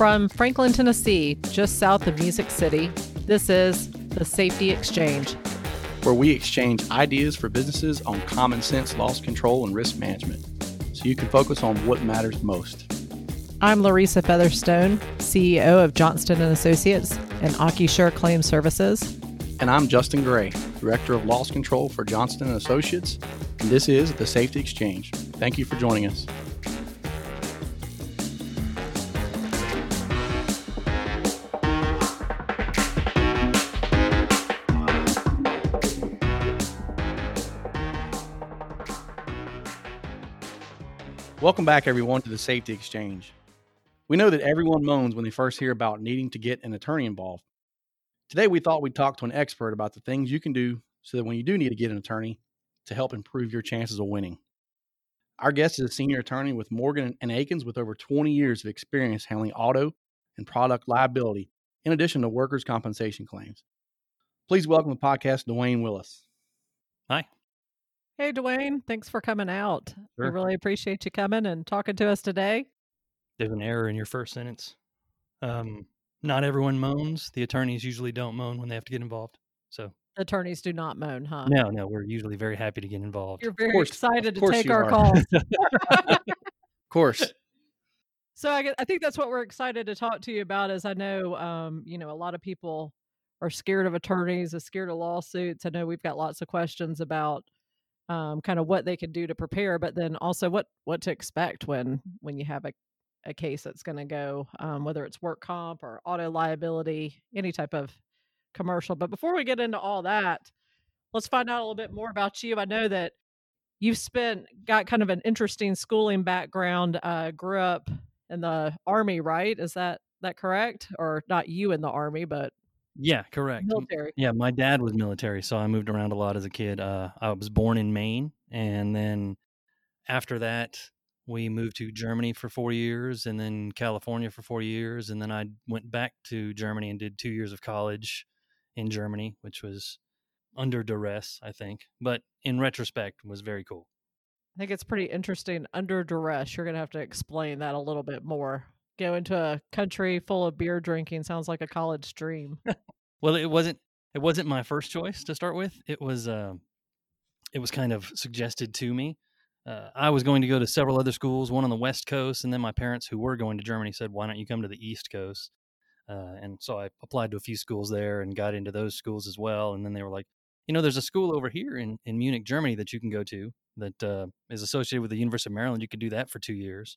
From Franklin, Tennessee, just south of Music City, this is the Safety Exchange. where we exchange ideas for businesses on common sense loss control and risk management so you can focus on what matters most. I'm Larisa Featherstone, CEO of Johnston and Associates and AccuSure Claim Services. And I'm Justin Gray, Director of Loss Control for Johnston and Associates, and this is the Safety Exchange. Thank you for joining us. Welcome back, everyone, to the Safety Exchange. We know that everyone moans when they first hear about needing to get an attorney involved. Today, we thought we'd talk to an expert about the things you can do so that when you do need to get an attorney, to help improve your chances of winning. Our guest is a senior attorney with Morgan and Akins with over 20 years of experience handling auto and product liability, in addition to workers' compensation claims. Please welcome the podcast Duane Willis. Hi. Hey, Duane, thanks for coming out. We really appreciate you coming and talking to us today. There's an error in your first sentence. Um, not everyone moans. The attorneys usually don't moan when they have to get involved. So Attorneys do not moan, huh? no, no, we're usually very happy to get involved. You're very course- excited to take our are. calls. Of course. So I, I think that's what we're excited to talk to you about. Is I know, um, you know, a lot of people are scared of attorneys, are scared of lawsuits. I know we've got lots of questions about um, kind of what they can do to prepare, but then also what what to expect when when you have a a case that's going to go, um, whether it's work comp or auto liability, any type of commercial. But before we get into all that, let's find out a little bit more about you. I know that you've spent got kind of an interesting schooling background. Uh, grew up in the army, right? Is that that correct? Or not you in the army, but yeah, correct. Military. Yeah, my dad was military, so I moved around a lot as a kid. Uh, I was born in Maine, and then after that, we moved to Germany for four years, and then California for four years, and then I went back to Germany and did two years of college in Germany, which was under duress, I think, but in retrospect was very cool. I think it's pretty interesting. Under duress, you're gonna have to explain that a little bit more. Go into a country full of beer drinking sounds like a college dream. Well, it wasn't it wasn't my first choice to start with. It was uh, it was kind of suggested to me. Uh, I was going to go to several other schools, one on the West Coast, and then my parents, who were going to Germany, said, "Why don't you come to the East Coast?" Uh, and so I applied to a few schools there and got into those schools as well. And then they were like, "You know, there's a school over here in in Munich, Germany, that you can go to that uh, is associated with the University of Maryland. You could do that for two years."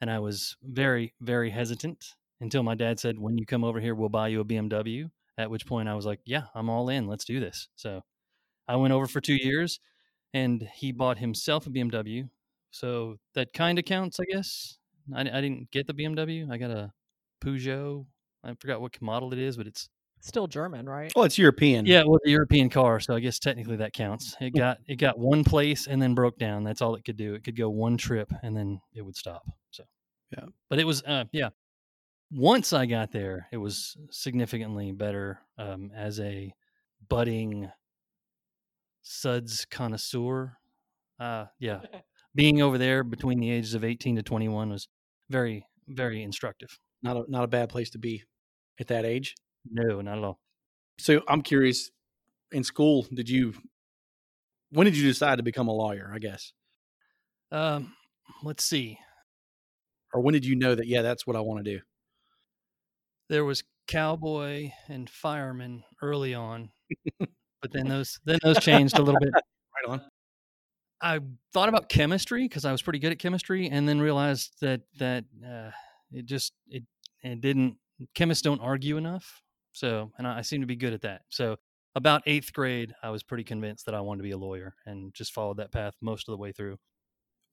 And I was very, very hesitant until my dad said, "When you come over here, we'll buy you a BMW." At which point I was like, "Yeah, I'm all in. Let's do this." So I went over for two years, and he bought himself a BMW. So that kind of counts, I guess. I, I didn't get the BMW. I got a Peugeot. I forgot what model it is, but it's Still German, right? Well, it's European. yeah, it was a European car, so I guess technically that counts. It hmm. got it got one place and then broke down. That's all it could do. It could go one trip and then it would stop. Yeah. but it was uh, yeah. Once I got there, it was significantly better um, as a budding suds connoisseur. Uh, yeah, being over there between the ages of eighteen to twenty one was very very instructive. Not a not a bad place to be at that age. No, not at all. So I'm curious, in school, did you when did you decide to become a lawyer, I guess? Um, let's see. Or when did you know that yeah, that's what I want to do? there was cowboy and fireman early on, but then those then those changed a little bit. Right on. I thought about chemistry because I was pretty good at chemistry, and then realized that that uh, it just it it didn't. Chemists don't argue enough, so and I, I seem to be good at that. So about eighth grade, I was pretty convinced that I wanted to be a lawyer, and just followed that path most of the way through.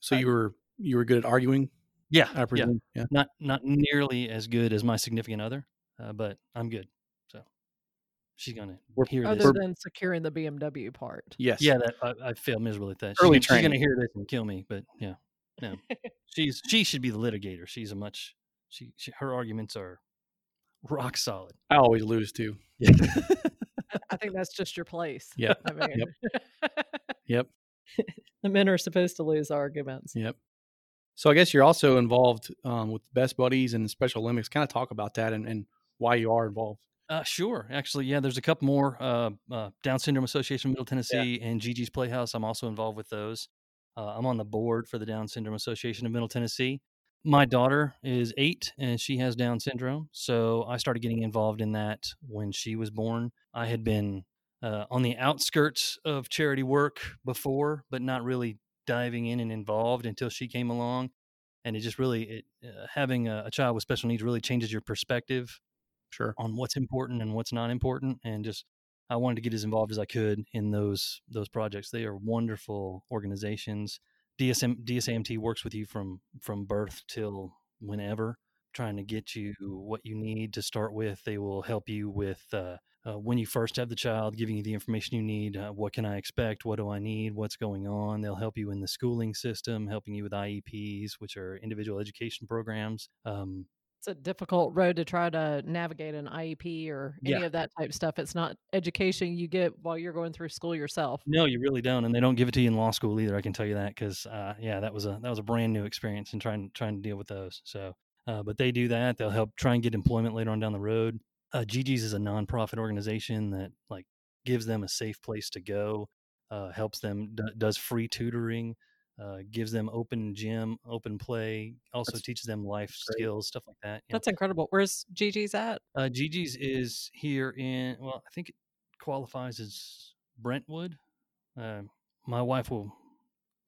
So I- you were you were good at arguing, Yeah, I yeah, presume. Yeah. not not nearly as good as my significant other, uh, but I'm good. So she's gonna We're- hear this. Other than securing the BMW part. Yes. Yeah, that I, I failed miserably at that. Early she's, gonna, she's gonna hear this and kill me, but yeah, no, she's she should be the litigator. She's a much she, she her arguments are rock solid. I always lose too. Yeah, I think that's just your place. Yep. I mean, Yep. the men are supposed to lose arguments. Yep. So I guess you're also involved um, with Best Buddies and Special Olympics. Kind of talk about that and, and why you are involved. Uh, sure. Actually, yeah, there's a couple more. Uh, uh, Down Syndrome Association of Middle Tennessee and Gigi's Playhouse. I'm also involved with those. Uh, I'm on the board for the Down Syndrome Association of Middle Tennessee. My daughter is eight and she has Down syndrome. So I started getting involved in that when she was born. I had been uh, on the outskirts of charity work before, but not really diving in and involved until she came along. And it just really, it, uh, having a, a child with special needs really changes your perspective Sure. on what's important and what's not important and just I wanted to get as involved as I could in those those projects. They are wonderful organizations. DSM DSAMT works with you from from birth till whenever, trying to get you what you need to start with. They will help you with uh, uh, when you first have the child, giving you the information you need. Uh, what can I expect? What do I need? What's going on? They'll help you in the schooling system, helping you with IEPs, which are individual education programs. Um, It's a difficult road to try to navigate an IEP or any Yeah. of that type stuff. It's not education you get while you're going through school yourself. No, you really don't, and they don't give it to you in law school either. I can tell you that because, uh, yeah, that was a that was a brand new experience and trying trying to deal with those. So, uh, but they do that. They'll help try and get employment later on down the road. Uh, Gigi's is a nonprofit organization that like gives them a safe place to go, uh, helps them d- does free tutoring, uh, gives them open gym, open play, also That's teaches them life great. skills, stuff like that. you know. That's incredible. Where's Gigi's at? Uh, Gigi's is here in, well, I think it qualifies as Brentwood. Uh, my wife will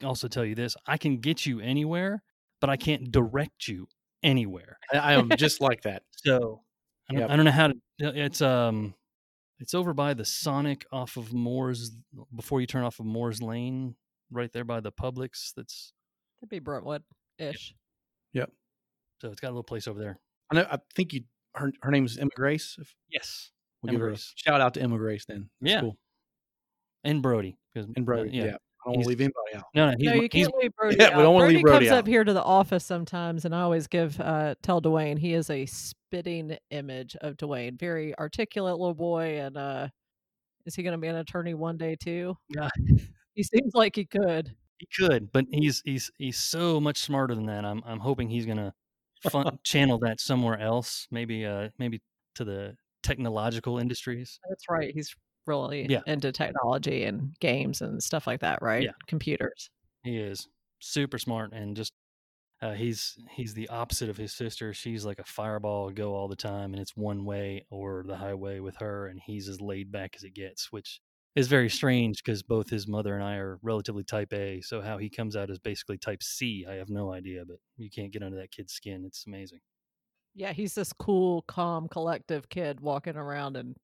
also tell you this I can get you anywhere, but I can't direct you anywhere. I, I am just like that. So Yep. I don't know how to, it's, um, it's over by the Sonic off of Moore's before you turn off of Moore's Lane, right there by the Publix. That's That'd be Brentwood ish. Yep. So it's got a little place over there. I know. I think you. Her her name's Emma Grace. If Yes, we'll Emma give her a Grace. shout out to Emma Grace. Then That's Yeah. cool. and Brody. 'cause, And uh, Brody. yeah. I don't want to leave anybody out. No, no, he's, no, you can't leave Brody. Yeah, we don't wanna Brody leave Brody comes up here to the office sometimes, and I always give uh, tell Duane he is a spitting image of Duane. Very articulate little boy, and uh, is he going to be an attorney one day too? Yeah. He seems like he could. He could, but he's he's he's so much smarter than that. I'm I'm hoping he's gonna fun, channel that somewhere else, maybe uh maybe to the technological industries. That's right. He's really Yeah. into technology and games and stuff like that, right? Yeah. Computers. He is super smart and just uh, he's he's the opposite of his sister. She's like a fireball, go all the time, and it's one way or the highway with her, and he's as laid back as it gets, which is very strange because both his mother and I are relatively type A. So how he comes out as basically type C, I have no idea, but you can't get under that kid's skin. It's amazing. Yeah, he's this cool, calm, collective kid walking around and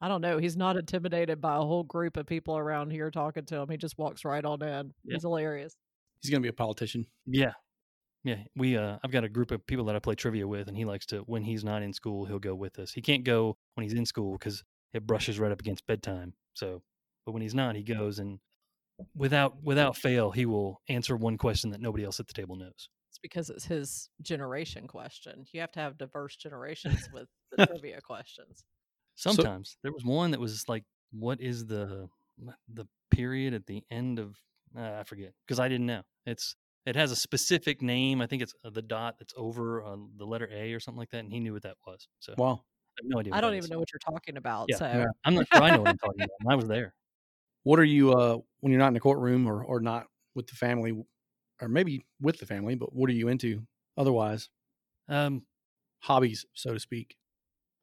I don't know, he's not intimidated by a whole group of people around here talking to him. He just walks right on in. Yeah. He's hilarious. He's gonna be a politician. Yeah. Yeah. We uh I've got a group of people that I play trivia with and he likes to when he's not in school, he'll go with us. He can't go when he's in school cuz it brushes right up against bedtime. So, but when he's not, he goes and without without fail, he will answer one question that nobody else at the table knows. It's because it's his generation question. You have to have diverse generations with the trivia questions. Sometimes there was one that was like what is the the period at the end of uh, I forget because I didn't know. It's it has a specific name. I think it's uh, the dot that's over uh, the letter A or something like that, and he knew what that was. So I have no idea. I don't even is. know what you're talking about. Yeah, so yeah. I'm not sure I know what I'm talking about. I was there. What are you uh when you're not in the courtroom or or not with the family, or maybe with the family? But what are you into otherwise? Um, Hobbies, so to speak.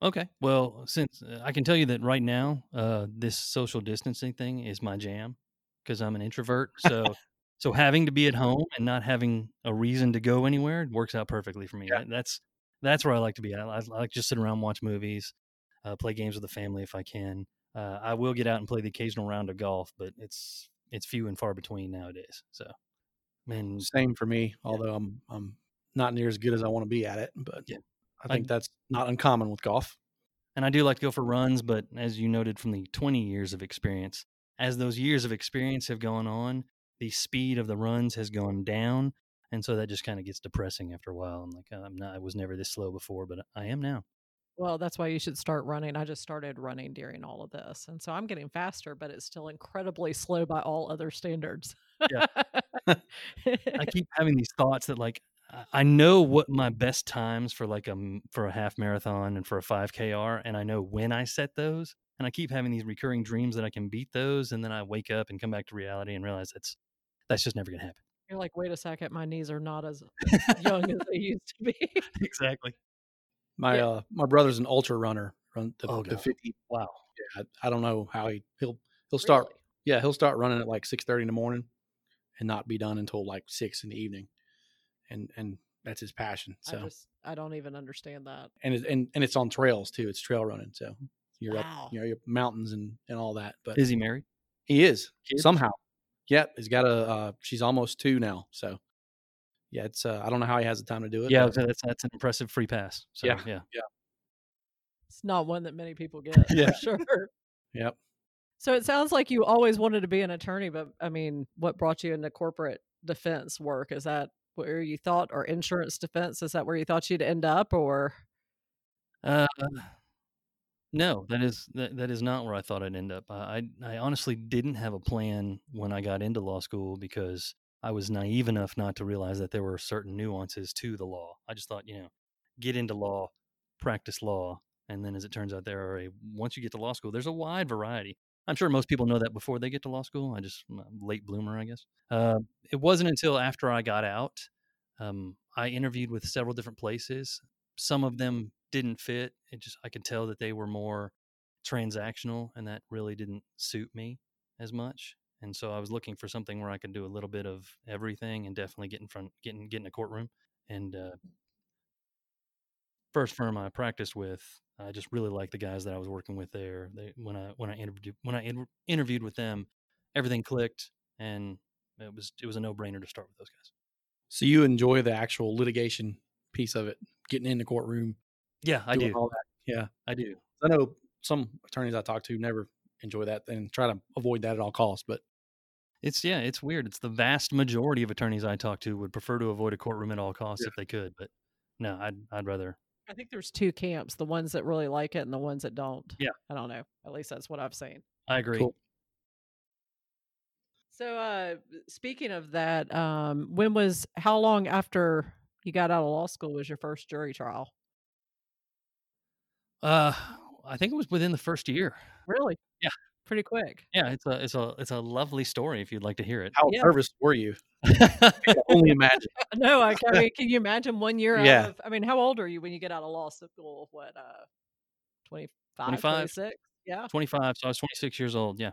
okay. Well, since uh, I can tell you that right now, uh, this social distancing thing is my jam because I'm an introvert. So, so having to be at home and not having a reason to go anywhere works out perfectly for me. Yeah. That's that's where I like to be. I, I like just sit around, watch movies, uh, play games with the family if I can. Uh, I will get out and play the occasional round of golf, but it's it's few and far between nowadays. So, man, Same for me, although I'm I'm not near as good as I want to be at it. But Yeah. I think that's not uncommon with golf. And I do like to go for runs, but as you noted from the 20 years of experience, as those years of experience have gone on, the speed of the runs has gone down. And so that just kind of gets depressing after a while. I'm like, I'm not, I was never this slow before, but I am now. Well, that's why you should start running. I just started running during all of this. And so I'm getting faster, but it's still incredibly slow by all other standards. I keep having these thoughts that like I- I know what my best times for like a for a half marathon and for a 5k are and I know when I set those and I keep having these recurring dreams that I can beat those and then I wake up and come back to reality and realize that's that's just never going to happen. You're like, wait a second, my knees are not as young as they used to be. exactly. My Yeah. uh my brother's an ultra runner. Run the, Oh, the God. 50. Wow. Yeah, I, I don't know how he he'll he'll start. Really? Yeah, he'll start running at like six thirty in the morning, and not be done until like six in the evening, and and that's his passion. So I just I don't even understand that. and it's, and and it's on trails too. It's trail running. So you're up, you know, you're mountains and and all that. But Is he married? he is Kids? somehow. Yep, he's got a. Uh, she's almost two now. So yeah, it's. Uh, I don't know how he has the time to do it. Yeah, but- that's that's an impressive free pass. So, Yeah. yeah. It's not one that many people get Yeah. for sure. Yep. So it sounds like you always wanted to be an attorney, but I mean, what brought you into corporate defense work? Is that where you thought, or insurance defense? Is that where you thought you'd end up, or Uh, no, that is that, that is not where I thought I'd end up. I I I honestly didn't have a plan when I got into law school because I was naive enough not to realize that there were certain nuances to the law. I just thought, you know, get into law, practice law, and then as it turns out, there are a once you get to law school, there's a wide variety. I'm sure most people know that before they get to law school. I just I'm late bloomer, I guess. Uh, it wasn't until after I got out, um, I interviewed with several different places. Some of them didn't fit. It just I could tell that they were more transactional, and that really didn't suit me as much. And so I was looking for something where I could do a little bit of everything and definitely get in front, getting in, get in a courtroom. And uh, first firm I practiced with, I just really liked the guys that I was working with there. They when I when I interviewed when I inter- interviewed with them, everything clicked, and it was it was a no brainer to start with those guys. So you enjoy the actual litigation piece of it, getting in the courtroom. Yeah, I do. All that. Yeah, I do. I know some attorneys I talk to never enjoy that and try to avoid that at all costs. But It's yeah, it's weird. It's the vast majority of attorneys I talk to would prefer to avoid a courtroom at all costs Yeah. if they could, but no, I'd I'd rather. I think there's two camps: the ones that really like it and the ones that don't. Yeah. I don't know. At least that's what I've seen. I agree. Cool. So, uh, speaking of that, um, when was how long after you got out of law school was your first jury trial? Uh, I think it was within the first year. Really? Yeah. Pretty quick. Yeah, it's a it's a it's a lovely story if you'd like to hear it. how Yeah. nervous were you? I can only imagine. No, I, I mean, can you imagine one year Yeah. of? I mean, how old are you when you get out of law school? What, uh, 25, 25. 26? Yeah. 25, so I was 26 years old. Yeah.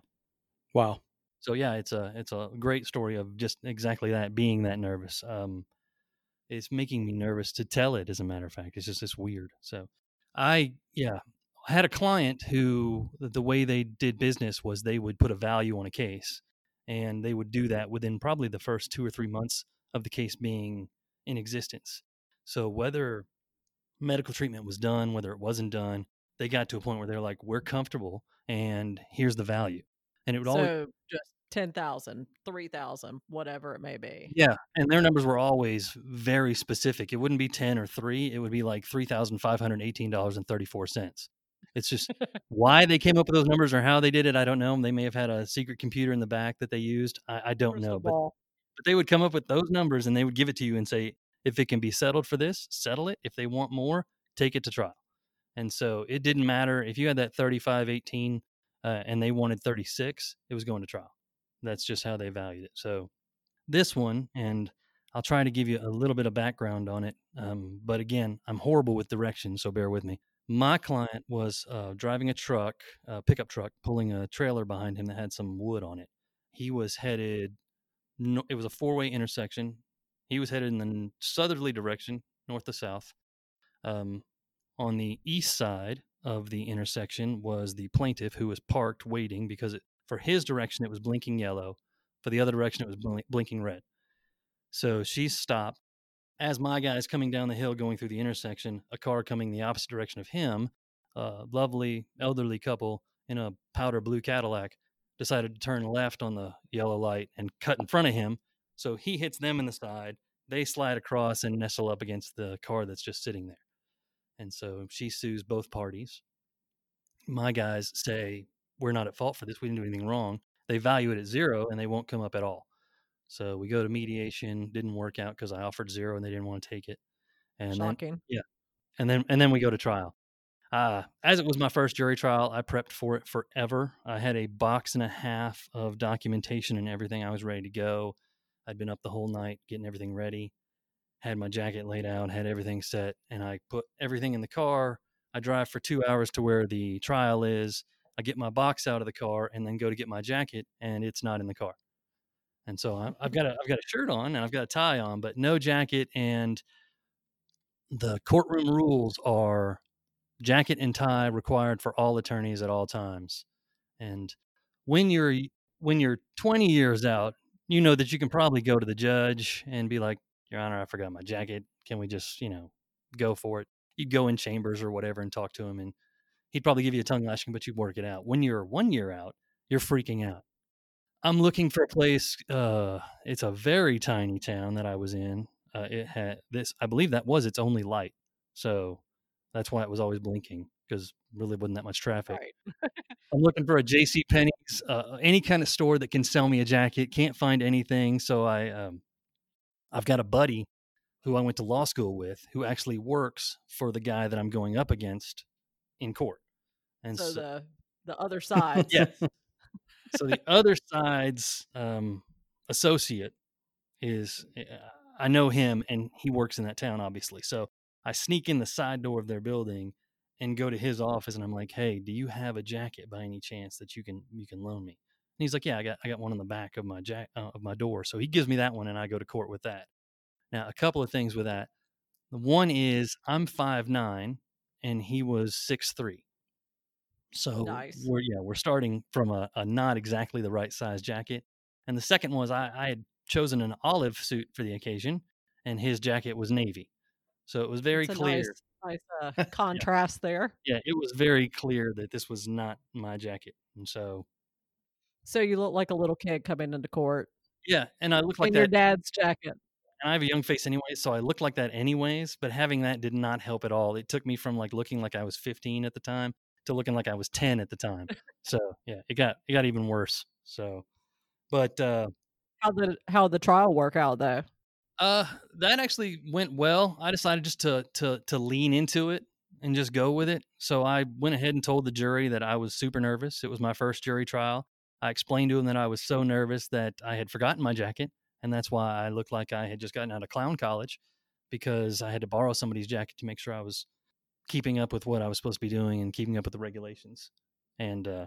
Wow. So yeah, it's a it's a great story of just exactly that being that nervous. Um, it's making me nervous to tell it. As a matter of fact, it's just it's weird. So I yeah had a client who the- way they did business was they would put a value on a case, and they would do that within probably the first two or three months of the case being in existence. So whether medical treatment was done, whether it wasn't done, they got to a point where they're like, "We're comfortable, and here's the value." And it would So just 10,000, 3,000, whatever it may be. Yeah, and their numbers were always very specific. It wouldn't be 10 or 3, it would be like $3,518.34. It's just why they came up with those numbers or how they did it, I don't know. They may have had a secret computer in the back that they used. I, I don't know, but, but they would come up with those numbers and they would give it to you and say, if it can be settled for this, settle it. If they want more, take it to trial. And so it didn't matter if you had that 3518 uh, and they wanted 36, it was going to trial. That's just how they valued it. So this one, and I'll try to give you a little bit of background on it. Um, but again, I'm horrible with directions, so bear with me. My client was uh, driving a truck, a pickup truck, pulling a trailer behind him that had some wood on it. He was headed, no, it was a four way intersection. He was headed in the southerly direction, north to south. Um, on the east side of the intersection was the plaintiff who was parked waiting because it, for his direction it was blinking yellow, for the other direction it was blink, blinking red. So she stopped. As my guy is coming down the hill going through the intersection, a car coming the opposite direction of him, a lovely elderly couple in a powder blue Cadillac, decided to turn left on the yellow light and cut in front of him. So he hits them in the side. They slide across and nestle up against the car that's just sitting there. And so she sues both parties. My guys say, We're not at fault for this. We didn't do anything wrong. They value it at zero and they won't come up at all. So we go to mediation, didn't work out because I offered zero and they didn't want to take it. And then Shocking. and then and then we go to trial. Uh, as it was my first jury trial, I prepped for it forever. I had a box and a half of documentation and everything. I was ready to go. I'd been up the whole night getting everything ready, had my jacket laid out, had everything set, and I put everything in the car. I drive for two hours to where the trial is. I get my box out of the car and then go to get my jacket, and it's not in the car. And so I, I've got a I've got a shirt on and I've got a tie on, but no jacket. And the courtroom rules are jacket and tie required for all attorneys at all times. And when you're when you're 20 years out, you know that you can probably go to the judge and be like, "Your Honor, I forgot my jacket. Can we just, you know, go for it?" You'd go in chambers or whatever and talk to him, and he'd probably give you a tongue lashing, but you'd work it out. When you're one year out, you're freaking out. I'm looking for a place. Uh, it's a very tiny town that I was in. Uh, it had this. I believe that was its only light, so that's why it was always blinking because really wasn't that much traffic. Right. I'm looking for a J.C. Penney's, uh, any kind of store that can sell me a jacket. Can't find anything, so I, um, I've got a buddy who I went to law school with who actually works for the guy that I'm going up against in court. And So so, the the other side. yeah, so the other side's um, associate is uh, I know him and he works in that town obviously. So I sneak in the side door of their building and go to his office and I'm like, "Hey, do you have a jacket by any chance that you can you can loan me?" And he's like, "Yeah, I got I got one on the back of my jack uh, of my door." So he gives me that one and I go to court with that. Now, a couple of things with that. The one is I'm five nine and he was six three. So Nice. we're yeah, we're starting from a, a not exactly the right size jacket. And the second was I, I had chosen an olive suit for the occasion, and his jacket was navy. So it was very clear. nice, nice uh, contrast there. Yeah, it was very clear that this was not my jacket. And so So you look like a little kid coming into court yeah, and I looked like in your dad's jacket. And I have a young face anyway, so I looked like that anyways. But having that did not help at all. It took me from like looking like I was 15 at the time to looking like I was 10 at the time. So yeah, it got it got even worse. So, but uh, How did how did the trial work out though? Uh, that actually went well. I decided just to to to lean into it and just go with it. So I went ahead and told the jury that I was super nervous. It was my first jury trial. I explained to them that I was so nervous that I had forgotten my jacket, and that's why I looked like I had just gotten out of clown college because I had to borrow somebody's jacket to make sure I was keeping up with what I was supposed to be doing and keeping up with the regulations. And uh,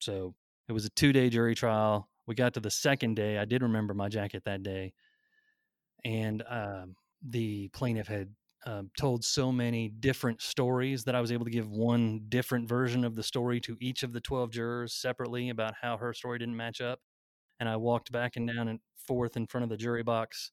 so it was a two day jury trial. We got to the second day. I did remember my jacket that day and um, the plaintiff had um, told so many different stories that I was able to give one different version of the story to each of the 12 jurors separately about how her story didn't match up. And I walked back and down and forth in front of the jury box,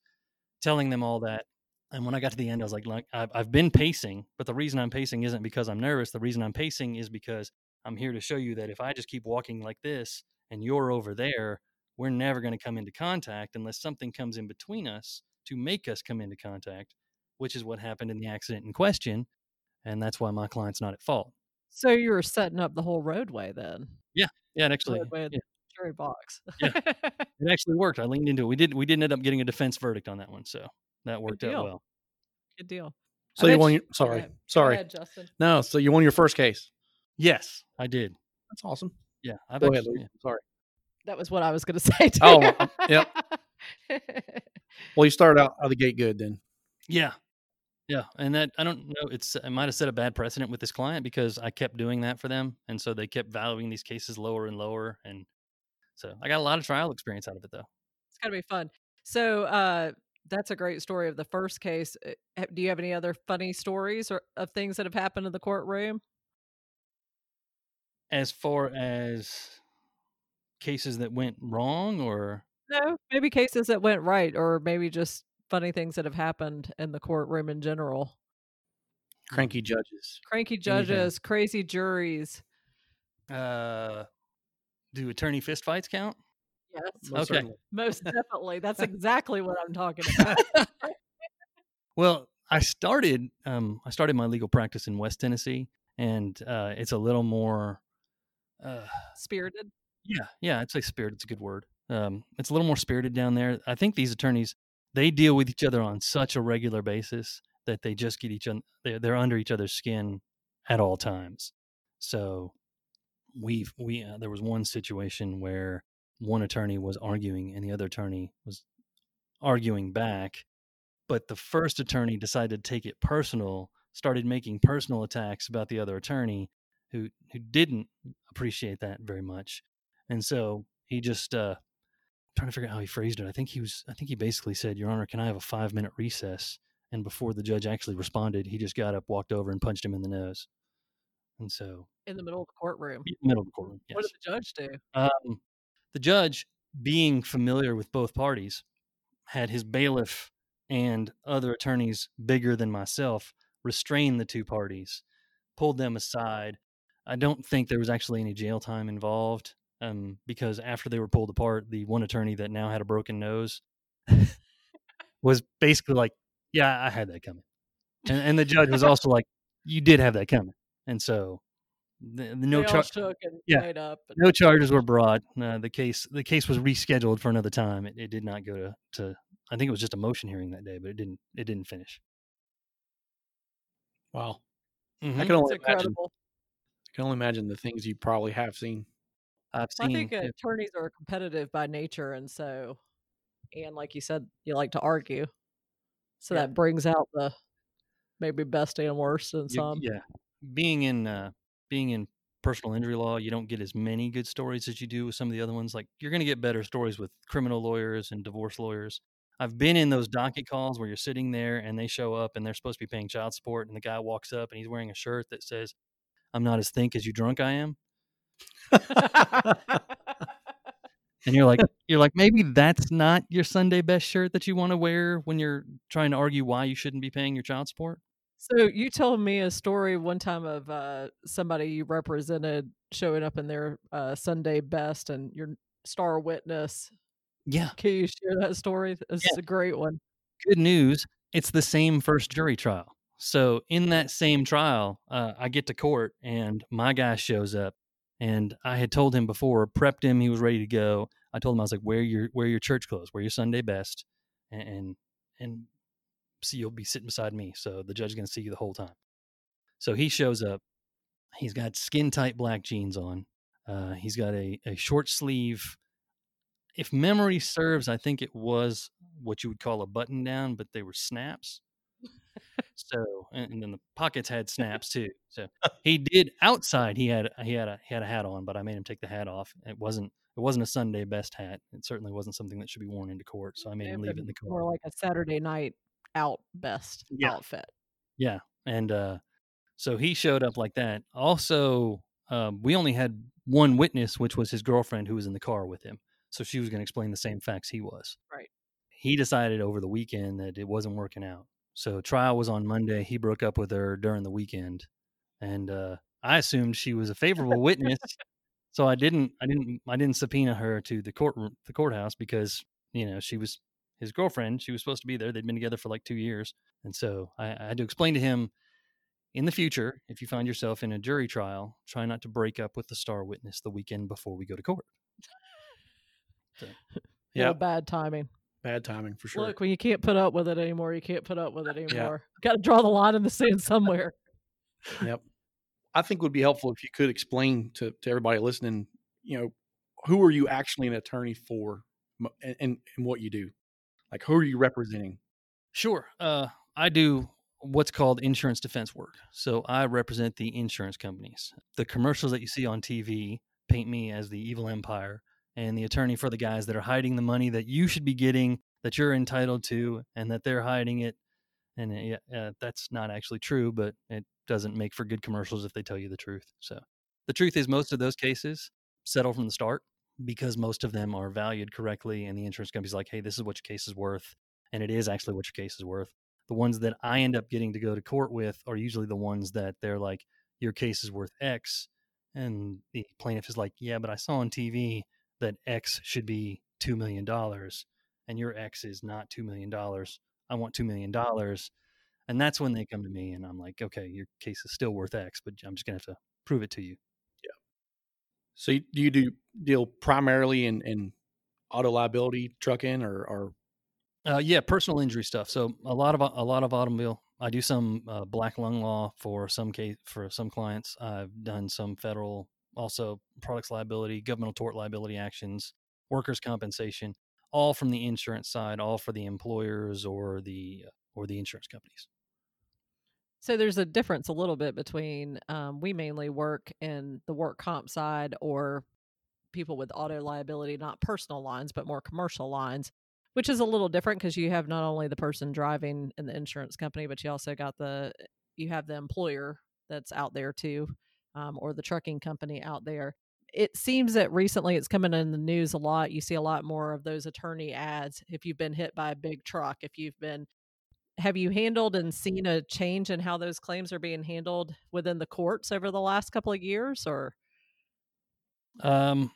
telling them all that. And when I got to the end, I was like, like I've, I've been pacing, but the reason I'm pacing isn't because I'm nervous. The reason I'm pacing is because I'm here to show you that if I just keep walking like this and you're over there, we're never going to come into contact unless something comes in between us to make us come into contact, which is what happened in the accident in question. And that's why my client's not at fault. So you were setting up the whole roadway then. Yeah, it actually roadway yeah, jury box. Yeah. it actually worked. I leaned into it. We did we didn't end up getting a defense verdict on that one, so that worked out well. Good deal. I So you won you- your go sorry. ahead. Sorry. ahead, Justin. No, so you won your first case. Yes, I did. That's awesome. Yeah, I Go ahead, yeah. Sorry. That was what I was going to say. Too. Oh, uh, yep. Well, you started out of the gate good then. Yeah. Yeah. And that I don't know, it's I might have set a bad precedent with this client because I kept doing that for them. And so they kept valuing these cases lower and lower. And so I got a lot of trial experience out of it though. it's going to be fun. So uh, that's a great story of the first case. Uh, Do you have any other funny stories or of things that have happened in the courtroom? As far as cases that went wrong or No, maybe cases that went right, or maybe just funny things that have happened in the courtroom in general. Cranky judges. Cranky Anything. judges, crazy juries. uh do attorney fist fights count? Yes, Most Okay. certainly. most definitely. That's exactly what I'm talking about. Well, I started um I started my legal practice in West Tennessee and uh it's a little more uh Spirited. yeah, yeah, I'd say spirit it's a good word. Um, it's a little more spirited down there. I think these attorneys they deal with each other on such a regular basis that they just get each other they're, they're under each other's skin at all times. So we've we uh, there was one situation where one attorney was arguing and the other attorney was arguing back, but the first attorney decided to take it personal, started making personal attacks about the other attorney who who didn't appreciate that very much. And so he just uh trying to figure out how he phrased it. I think he was I think he basically said, "Your honor, can I have a 5-minute recess?" And before the judge actually responded, he just got up, walked over and punched him in the nose. And so in the middle of the courtroom. middle of the courtroom. Yes. What did the judge do? Um, the judge, being familiar with both parties, had his bailiff and other attorneys bigger than myself restrain the two parties, pulled them aside. I don't think there was actually any jail time involved um, because after they were pulled apart, the one attorney that now had a broken nose was basically like, "Yeah, I had that coming," and, and the judge was also like, "You did have that coming," and so the, the no They all charge. yeah. made up. and- No charges were brought. Uh, the case the case was rescheduled for another time. It, it did not go to, to I think it was just a motion hearing that day, but it didn't it didn't finish. Wow. Mhm. I can only It's imagine. incredible. I can only imagine the things you probably have seen. I've seen I think uh, yeah, attorneys are competitive by nature, and so, and like you said, you like to argue, so Yeah. that brings out the maybe best and worst in you- some. yeah. Being in uh, being in personal injury law, you don't get as many good stories as you do with some of the other ones. Like you're going to get better stories with criminal lawyers and divorce lawyers. I've been in those docket calls where you're sitting there and they show up and they're supposed to be paying child support, and the guy walks up and he's wearing a shirt that says, "I'm not as think as you drunk I am." and you're like you're like maybe that's not your sunday best shirt that you want to wear when you're trying to argue why you shouldn't be paying your child support So you told me a story one time of uh, somebody you represented showing up in their uh, Sunday best and your star witness. yeah Can you share that story? It's a great one. good news it's the same first jury trial so in that same trial uh, i get to court and my guy shows up and i had told him before prepped him he was ready to go i told him i was like wear your wear your church clothes wear your sunday best and and, and see you'll be sitting beside me so the judge is going to see you the whole time. So he shows up. He's got skin tight black jeans on uh, he's got a, a short sleeve. If memory serves i think it was what you would call a button down but they were snaps. So and, and then the pockets had snaps too. So he did outside he had he had a he had a hat on but i made him take the hat off. It wasn't it wasn't a sunday best hat. It certainly wasn't something that should be worn into court so i made May him leave it in the More car like a Saturday night out best Yeah. outfit. Yeah, and uh, so he showed up like that. Also, um, we only had one witness, which was his girlfriend, who was in the car with him. So she was going to explain the same facts he was. Right. He decided over the weekend that it wasn't working out. So trial was on Monday. He broke up with her during the weekend, and uh, I assumed she was a favorable witness. So I didn't, I didn't, I didn't subpoena her to the courtroom, the courthouse, because you know she was his girlfriend. She was supposed to be there. They'd been together for like two years. And so I, I had to explain to him in the future, if you find yourself in a jury trial, try not to break up with the star witness the weekend before we go to court. Yeah, Yeah. bad timing. Bad timing for sure. Look, when you can't put up with it anymore, you can't put up with it anymore. Got to draw the line in the sand somewhere. Yep. I think would be helpful if you could explain to, to everybody listening, you know, who are you actually an attorney for and, and, and what you do? Like, who are you representing? Sure. Uh, I do what's called insurance defense work. So I represent the insurance companies. The commercials that you see on TV paint me as the evil empire and the attorney for the guys that are hiding the money that you should be getting, that you're entitled to, and that they're hiding it. And uh, yeah, uh, that's not actually true, but it doesn't make for good commercials if they tell you the truth. So the truth is, most of those cases settle from the start because most of them are valued correctly, and the insurance company's like, "Hey, this is what your case is worth," and it is actually what your case is worth. The ones that I end up getting to go to court with are usually the ones that they're like, "Your case is worth X," and the plaintiff is like, "Yeah, but I saw on TV that X should be two million dollars, and your X is not two million dollars. I want two million dollars." And that's when they come to me, and I'm like, "Okay, your case is still worth X, but I'm just gonna have to prove it to you." So you, do you do deal primarily in, in auto liability trucking or, or uh, yeah, personal injury stuff. So a lot of a lot of automobile. I do some uh, black lung law for some case for some clients. I've done some federal, also products liability, governmental tort liability actions, workers' compensation, all from the insurance side, all for the employers or the or the insurance companies. So there's a difference a little bit between um, we mainly work in the work comp side or people with auto liability, not personal lines, but more commercial lines, which is a little different because you have not only the person driving in the insurance company, but you also got the you have the employer that's out there too, um, or the trucking company out there. It seems that recently it's coming in the news a lot. You see a lot more of those attorney ads. If you've been hit by a big truck, if you've been have you handled and seen a change in how those claims are being handled within the courts over the last couple of years or? Um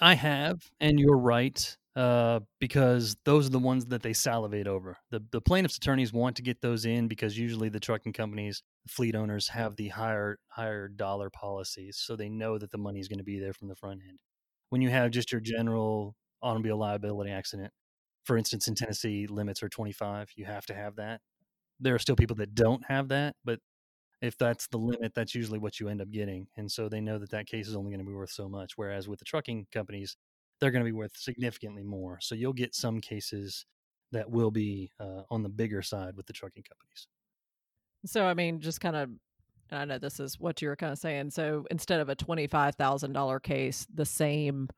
i have and you're right uh because those are the ones that they salivate over. The the plaintiffs attorneys want to get those in because usually the trucking companies fleet owners have the higher higher dollar policies so they know that the money is going to be there from the front end. When you have just your general automobile liability accident for instance, in Tennessee, limits are 25. You have to have that. There are still people that don't have that, but if that's the limit, that's usually what you end up getting. And so they know that that case is only going to be worth so much. Whereas with the trucking companies, they're going to be worth significantly more. So you'll get some cases that will be uh, on the bigger side with the trucking companies. So, I mean, just kind of, I know this is what you were kind of saying. So instead of a $25,000 case, the same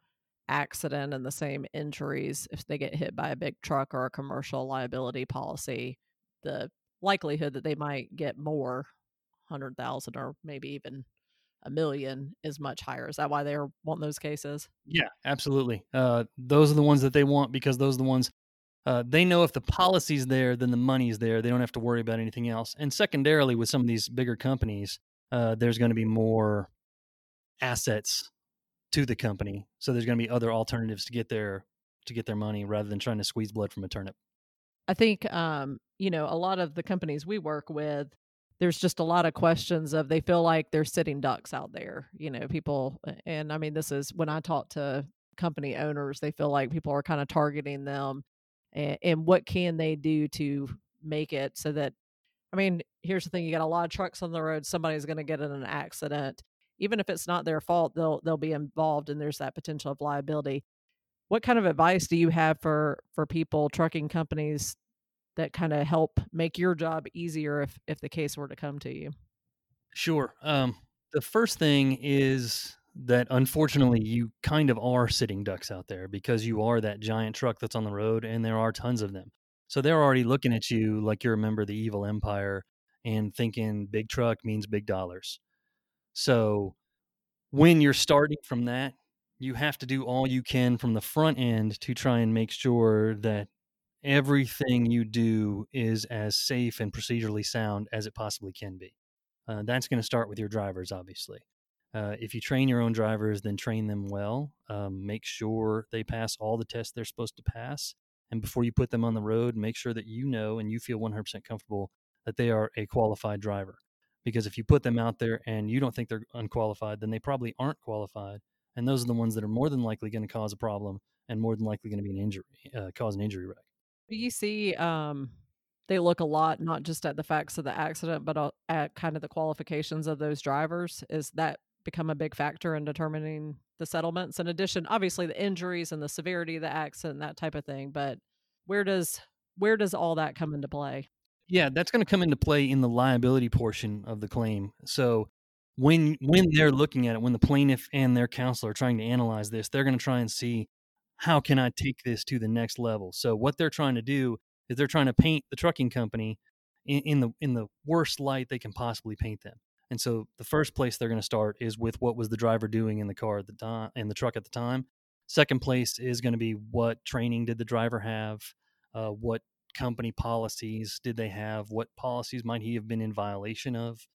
accident and the same injuries if they get hit by a big truck or a commercial liability policy the likelihood that they might get more 100,000 or maybe even a million is much higher. Is that why they want those cases? Yeah, absolutely. Uh, those are the ones that they want because those are the ones uh, they know if the policy's there, then the money's there. They don't have to worry about anything else. And secondarily, with some of these bigger companies, uh, there's going to be more assets to the company. So there's going to be other alternatives to get their to get their money rather than trying to squeeze blood from a turnip. I think um, you know, a lot of the companies we work with there's just a lot of questions of they feel like they're sitting ducks out there. You know, people and I mean this is when I talk to company owners, they feel like people are kind of targeting them and, and what can they do to make it so that I mean, here's the thing, you got a lot of trucks on the road, somebody's going to get in an accident even if it's not their fault, they'll they'll be involved and there's that potential of liability. What kind of advice do you have for for people, trucking companies that kind of help make your job easier if if the case were to come to you? Sure. Um, the first thing is that unfortunately you kind of are sitting ducks out there because you are that giant truck that's on the road and there are tons of them. So they're already looking at you like you're a member of the evil empire and thinking big truck means big dollars. So when you're starting from that, you have to do all you can from the front end to try and make sure that everything you do is as safe and procedurally sound as it possibly can be. Uh, that's going to start with your drivers, obviously. Uh, if you train your own drivers, then train them well. Um, make sure they pass all the tests they're supposed to pass. And before you put them on the road, make sure that you know and you feel 100% comfortable that they are a qualified driver because if you put them out there and you don't think they're unqualified, then they probably aren't qualified, and those are the ones that are more than likely going to cause a problem and more than likely going to be an injury, uh, cause an injury wreck. You see? Um, they look a lot not just at the facts of the accident, but uh, at kind of the qualifications of those drivers. Is that become a big factor in determining the settlements? In addition, obviously the injuries and the severity of the accident, that type of thing. But where does where does all that come into play? Yeah, that's going to come into play in the liability portion of the claim. So when when they're looking at it, when the plaintiff and their counsel are trying to analyze this, they're going to try and see how can I take this to the next level. So what they're trying to do is they're trying to paint the trucking company in, in the in the worst light they can possibly paint them. And so the first place they're going to start is with what was the driver doing in the car at the time in the truck at the time. Second place is going to be what training did the driver have, uh, what company policies did they have? What policies might he have been in violation of?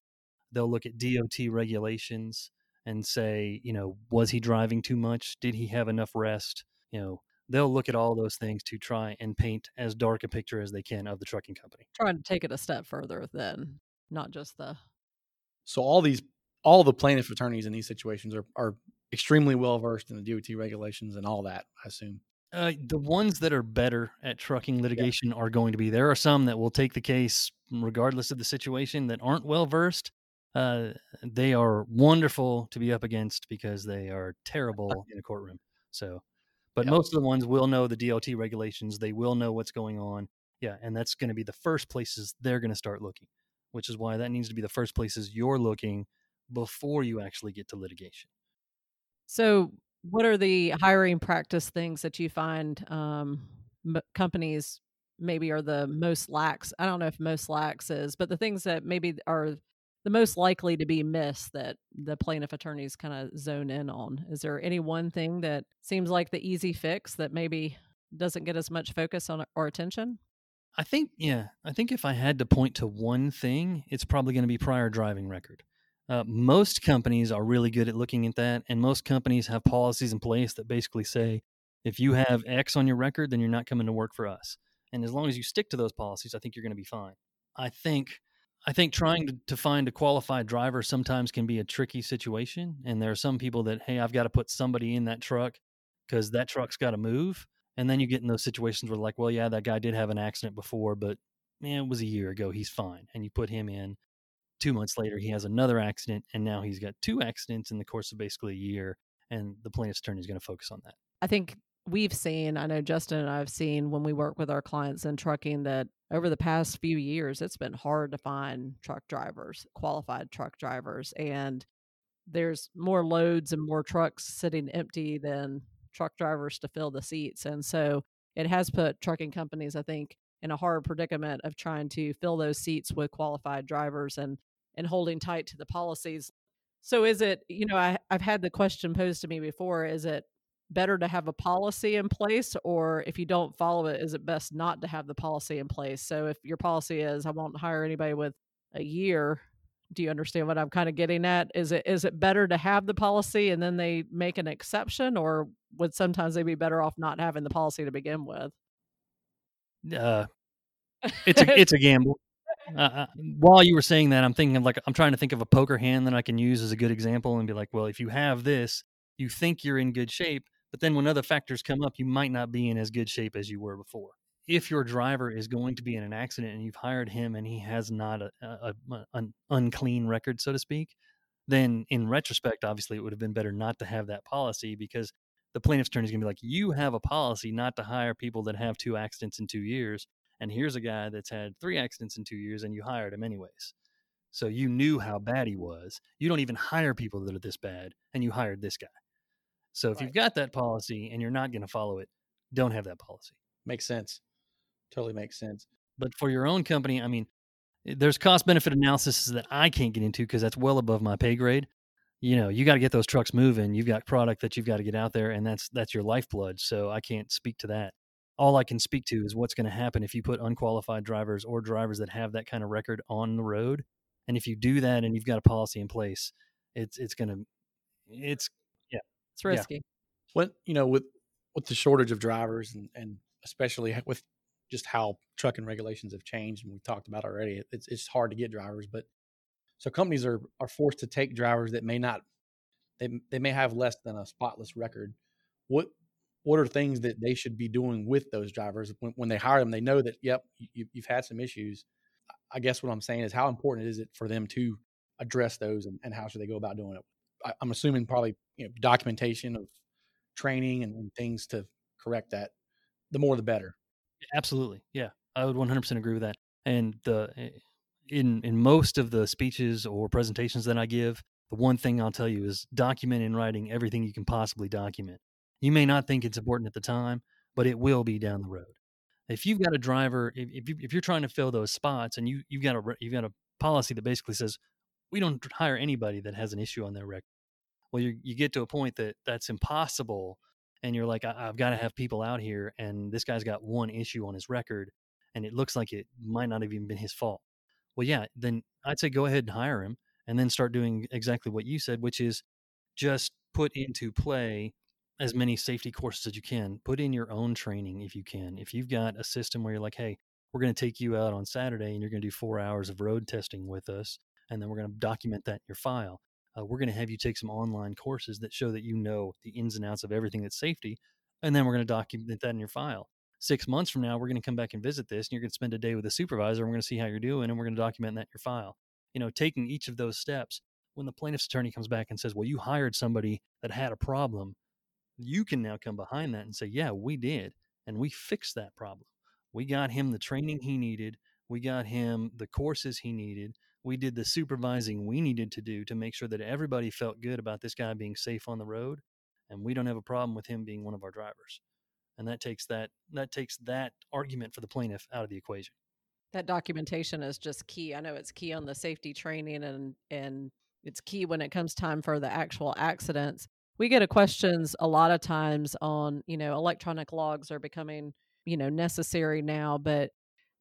They'll look at DOT regulations and say, you know, was he driving too much? Did he have enough rest? You know, they'll look at all those things to try and paint as dark a picture as they can of the trucking company. Trying to take it a step further then, not just the. So all these, all the plaintiff attorneys in these situations are are extremely well versed in the DOT regulations and all that. I assume. Uh, the ones that are better at trucking litigation are going to be. There are some that will take the case regardless of the situation that aren't well versed. Uh, they are wonderful to be up against because they are terrible in a courtroom. So, but Yep. most of the ones will know the DOT regulations. They will know what's going on. Yeah, and that's going to be the first places they're going to start looking, which is why that needs to be the first places you're looking before you actually get to litigation. So, what are the hiring practice things that you find um, m- companies maybe are the most lax? I don't know if most lax is, but the things that maybe are the most likely to be missed that the plaintiff attorneys kind of zone in on. Is there any one thing that seems like the easy fix that maybe doesn't get as much focus on or attention? I think, yeah, I think if I had to point to one thing, it's probably going to be prior driving record. Uh, most companies are really good at looking at that, and most companies have policies in place that basically say if you have X on your record, then you're not coming to work for us. And as long as you stick to those policies, I think you're going to be fine. I think I think trying to, to find a qualified driver sometimes can be a tricky situation, and there are some people that hey, I've got to put somebody in that truck because that truck's got to move. And then you get in those situations where like, well, yeah, that guy did have an accident before, but man, it was a year ago. He's fine. And you put him in. Two months later, he has another accident, and now he's got two accidents in the course of basically a year. And the plaintiff's attorney is going to focus on that. I think we've seen, I know Justin and I have seen when we work with our clients in trucking that over the past few years, it's been hard to find truck drivers, qualified truck drivers. And there's more loads and more trucks sitting empty than truck drivers to fill the seats. And so it has put trucking companies, I think, in a hard predicament of trying to fill those seats with qualified drivers and and holding tight to the policies. So is it, you know, I, I've had the question posed to me before, is it better to have a policy in place or if you don't follow it, is it best not to have the policy in place? So if your policy is I won't hire anybody with a year, do you understand what I'm kind of getting at? Is it is it better to have the policy and then they make an exception or would sometimes they be better off not having the policy to begin with? Uh, it's a it's a gamble. Uh, uh, while you were saying that, I'm thinking of like I'm trying to think of a poker hand that I can use as a good example and be like, well, if you have this, you think you're in good shape, but then when other factors come up, you might not be in as good shape as you were before. If your driver is going to be in an accident and you've hired him and he has not a, a, a an unclean record, so to speak, then in retrospect, obviously, it would have been better not to have that policy because the plaintiff's attorney is going to be like, you have a policy not to hire people that have two accidents in two years and here's a guy that's had three accidents in two years and you hired him anyways so you knew how bad he was you don't even hire people that are this bad and you hired this guy so if Right. you've got that policy and you're not going to follow it don't have that policy Makes sense. Totally makes sense. but for your own company i mean eh, there's cost benefit analysis that i can't get into because that's well above my pay grade you know you got to get those trucks moving you've got product that you've got to get out there and that's that's your lifeblood so i can't speak to that all i can speak to is what's going to happen if you put unqualified drivers or drivers that have that kind of record on the road and if you do that and you've got a policy in place it's it's going to it's yeah, It's risky. What you know with with the shortage of drivers and and especially with just how trucking regulations have changed and we talked about already, it's it's hard to get drivers. But so companies are are forced to take drivers that may not they they may have less than a spotless record. What what are things that they should be doing with those drivers when, when they hire them? They know that yep, you, you've had some issues. I guess what I'm saying is how important is it for them to address those and, and how should they go about doing it? I, I'm assuming probably you know documentation of training and, and things to correct that. The more, the better. Absolutely. Yeah. I would 100% agree with that. And the eh, in in most of the speeches or presentations that I give, the one thing I'll tell you is document in writing everything you can possibly document. You may not think it's important at the time, but it will be down the road. If you've got a driver, if if, you, you're trying to fill those spots and you you've got a you've got a policy that basically says we don't hire anybody that has an issue on their record. Well, you you get to a point that that's impossible and you're like, I- I've got to have people out here, and this guy's got one issue on his record, and it looks like it might not have even been his fault. Well, yeah, then I'd say go ahead and hire him, and then start doing exactly what you said, which is just put into play as many safety courses as you can. Put in your own training if you can. If you've got a system where you're like, hey, we're going to take you out on Saturday, and you're going to do four hours of road testing with us, and then we're going to document that in your file uh, we're going to have you take some online courses that show that you know the ins and outs of everything that's safety. and then we're going to document that in your file. Six months from now, we're going to come back and visit this, and you're going to spend a day with the supervisor. And we're going to see how you're doing, and we're going to document that in your file. You know, taking each of those steps. When the plaintiff's attorney comes back and says, "Well, you hired somebody that had a problem," you can now come behind that and say, "Yeah, we did, and we fixed that problem. We got him the training he needed. We got him the courses he needed. We did the supervising we needed to do to make sure that everybody felt good about this guy being safe on the road, and we don't have a problem with him being one of our drivers." And that takes that that takes that argument for the plaintiff out of the equation. That documentation is just key. I know it's key on the safety training and and it's key when it comes time for the actual accidents. We get a questions a lot of times on, you know, electronic logs are becoming, you know, necessary now, but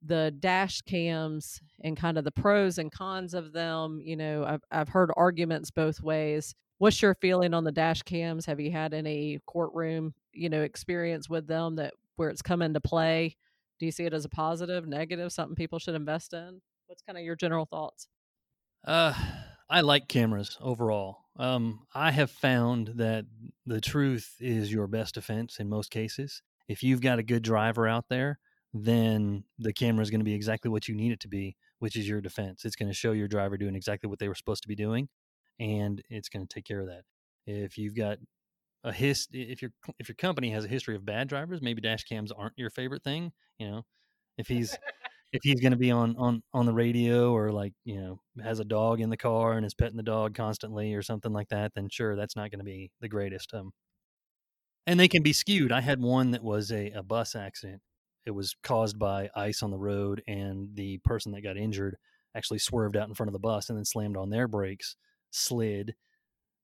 the dash cams and kind of the pros and cons of them, you know, I've I've heard arguments both ways. What's your feeling on the dash cams? Have you had any courtroom, you know, experience with them that where it's come into play? Do you see it as a positive, negative, something people should invest in? What's kind of your general thoughts? Uh, I like cameras overall. Um, I have found that the truth is your best defense in most cases. If you've got a good driver out there, then the camera is going to be exactly what you need it to be, which is your defense. It's going to show your driver doing exactly what they were supposed to be doing, and it's going to take care of that. If you've got a his, if your if your company has a history of bad drivers, maybe dash cams aren't your favorite thing. You know, if he's if he's going to be on on on the radio or like you know has a dog in the car and is petting the dog constantly or something like that, then sure, that's not going to be the greatest. Um, and they can be skewed. I had one that was a, a bus accident. It was caused by ice on the road, and the person that got injured actually swerved out in front of the bus and then slammed on their brakes, slid,